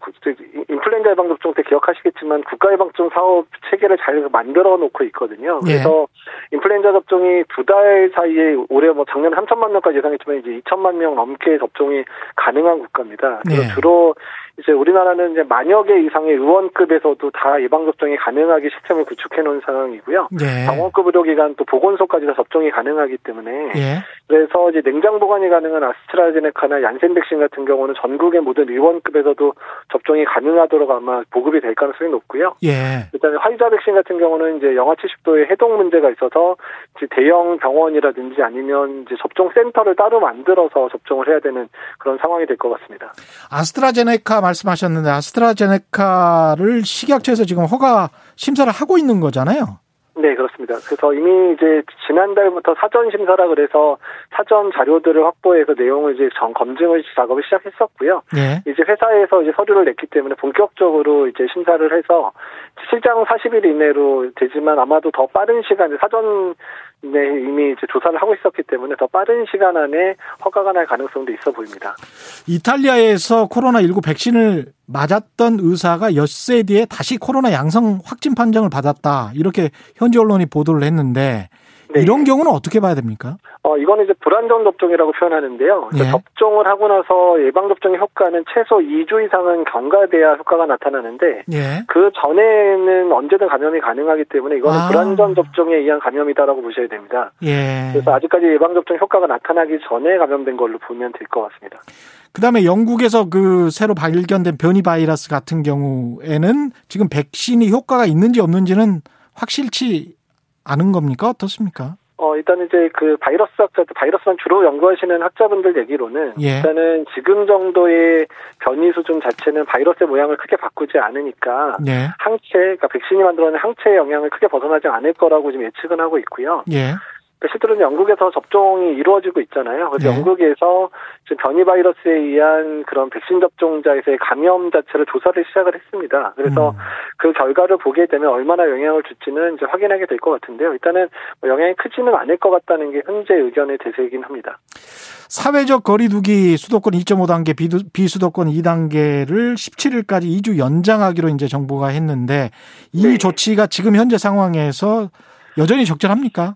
인플루엔자 예방접종 때 기억하시겠지만 국가 예방접종 사업 체계를 잘 만들어 놓고 있거든요. 예. 그래서 예. 인플루엔자 접종이 두 달 사이에 올해 뭐 작년 3천만 명까지 예상했지만 이제 2천만 명 넘게 접종이 가능한 국가입니다. 그래서 예. 주로 이제 우리나라는 이제 만여 개 이상의 의원급에서도 다 예방접종이 가능하게 시스템을 구축해 놓은 상황이고요. 예. 병원급 의료기관 또 보건소까지 다 접종이 가능하기 때문에 예. 그래서 이제 냉장 보관이 가능한 아스트라제네카나 얀센 백신 같은 경우는 전 국의 모든 의원급에서도 접종이 가능하도록 아마 보급이 될 가능성이 높고요. 예. 일단 화이자 백신 같은 경우는 이제 영하 70도의 해동 문제가 있어서 이제 대형 병원이라든지 아니면 이제 접종 센터를 따로 만들어서 접종을 해야 되는 그런 상황이 될 것 같습니다. 아스트라제네카 말씀하셨는데 아스트라제네카를 식약처에서 지금 허가 심사를 하고 있는 거잖아요. 네, 그렇습니다. 그래서 이미 이제 지난달부터 사전 심사라 그래서 사전 자료들을 확보해서 내용을 이제 전 검증을 작업을 시작했었고요. 네. 이제 회사에서 이제 서류를 냈기 때문에 본격적으로 이제 심사를 해서 실장 40일 이내로 되지만 아마도 더 빠른 시간에 사전 네, 이미 이제 조사를 하고 있었기 때문에 더 빠른 시간 안에 허가가 날 가능성도 있어 보입니다. 이탈리아에서 코로나19 백신을 맞았던 의사가 엿새 뒤에 다시 코로나 양성 확진 판정을 받았다. 이렇게 현지 언론이 보도를 했는데 네. 이런 경우는 어떻게 봐야 됩니까? 어, 이거는 이제 불안정 접종이라고 표현하는데요. 네. 접종을 하고 나서 예방 접종의 효과는 최소 2주 이상은 경과돼야 효과가 나타나는데 네. 그 전에는 언제든 감염이 가능하기 때문에 이거는 아. 불안정 접종에 의한 감염이다라고 보셔야 됩니다. 예. 그래서 아직까지 예방 접종 효과가 나타나기 전에 감염된 걸로 보면 될 것 같습니다. 그다음에 영국에서 그 새로 발견된 변이 바이러스 같은 경우에는 지금 백신이 효과가 있는지 없는지는 확실치 아는 겁니까? 어떻습니까? 어, 일단 이제 그 바이러스 학자, 바이러스만 주로 연구하시는 학자분들 얘기로는 예. 일단은 지금 정도의 변이 수준 자체는 바이러스의 모양을 크게 바꾸지 않으니까 예. 항체, 그러니까 백신이 만들어낸 항체의 영향을 크게 벗어나지 않을 거라고 지금 예측은 하고 있고요. 예. 실제로는 영국에서 접종이 이루어지고 있잖아요. 그래서 네. 영국에서 지금 변이 바이러스에 의한 그런 백신 접종자에서의 감염 자체를 조사를 시작을 했습니다. 그래서 음. 그 결과를 보게 되면 얼마나 영향을 줄지는 이제 확인하게 될 것 같은데요. 일단은 뭐 영향이 크지는 않을 것 같다는 게 현재 의견의 대세이긴 합니다. 사회적 거리두기 수도권 2.5단계, 비수도권 2단계를 17일까지 2주 연장하기로 이제 정부가 했는데 이 네. 조치가 지금 현재 상황에서 여전히 적절합니까?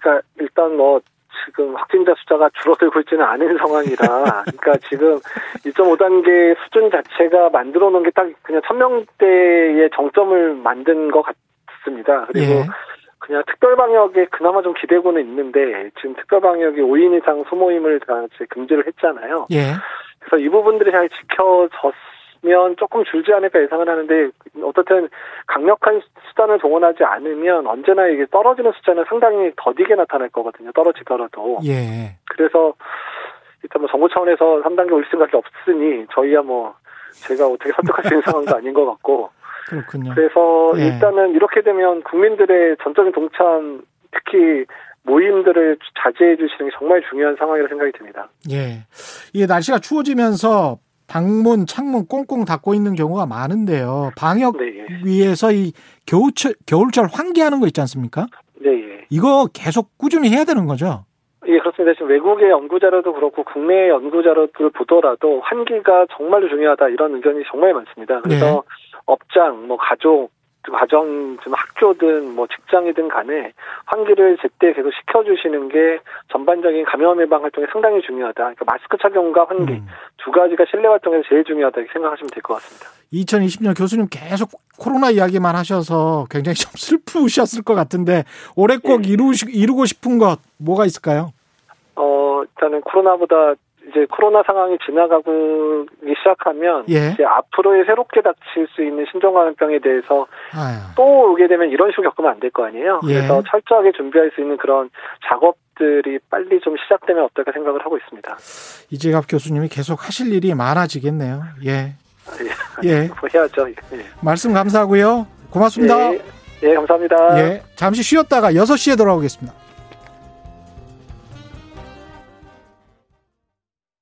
그러니까 일단 뭐 지금 확진자 숫자가 줄어들고 있지는 않은 상황이라 그러니까 지금 1.5단계 수준 자체가 만들어 놓은 게 딱 그냥 천명대의 정점을 만든 것 같습니다. 그리고 예. 그냥 특별 방역에 그나마 좀 기대고는 있는데 지금 특별 방역이 5인 이상 소모임을 다 금지를 했잖아요. 예. 그래서 이 부분들이 잘 지켜졌 면 조금 줄지 않을까 예상을 하는데 어떻든 강력한 수단을 동원하지 않으면 언제나 이게 떨어지는 숫자는 상당히 더디게 나타날 거거든요. 떨어지더라도. 예. 그래서 일단 뭐 정부 차원에서 3단계 올릴 생각이 없으니 저희야 뭐 제가 어떻게 설득할 수 있는 상황도 아닌 것 같고. 그렇군요. 그래서 예. 일단은 이렇게 되면 국민들의 전적인 동참 특히 모임들을 자제해 주시는 게 정말 중요한 상황이라고 생각이 듭니다. 예. 이게 날씨가 추워지면서 방문, 창문 꽁꽁 닫고 있는 경우가 많은데요. 방역 네. 위해서 이 겨울철, 겨울철 환기하는 거 있지 않습니까? 네. 예. 이거 계속 꾸준히 해야 되는 거죠? 예, 그렇습니다. 지금 외국의 연구자료도 그렇고 국내 연구자료를 보더라도 환기가 정말로 중요하다 이런 의견이 정말 많습니다. 그래서 네. 업장, 뭐 가족, 과정, 좀 학교든 뭐 직장이든 간에 환기를 제때 계속 시켜주시는 게 전반적인 감염 예방 활동에 상당히 중요하다. 그러니까 마스크 착용과 환기 음. 두 가지가 실내 활동에서 제일 중요하다 이렇게 생각하시면 될 것 같습니다. 2020년 교수님 계속 코로나 이야기만 하셔서 굉장히 좀 *laughs* 슬프셨을 것 같은데 올해 꼭 예. 이루시, 이루고 싶은 것 뭐가 있을까요? 어, 일단은 코로나보다 이제 코로나 상황이 지나가고 시작하면 예. 이제 앞으로의 새롭게 닥칠 수 있는 신종감염병에 대해서 아유. 또 오게 되면 이런 식으로 겪으면 안 될 거 아니에요. 예. 그래서 철저하게 준비할 수 있는 그런 작업들이 빨리 좀 시작되면 어떨까 생각을 하고 있습니다. 이재갑 교수님이 계속 하실 일이 많아지겠네요. 예. 예. 예. *laughs* 뭐 해야죠. 예. 말씀 감사하고요. 고맙습니다. 예. 예, 감사합니다. 예. 잠시 쉬었다가 6시에 돌아오겠습니다.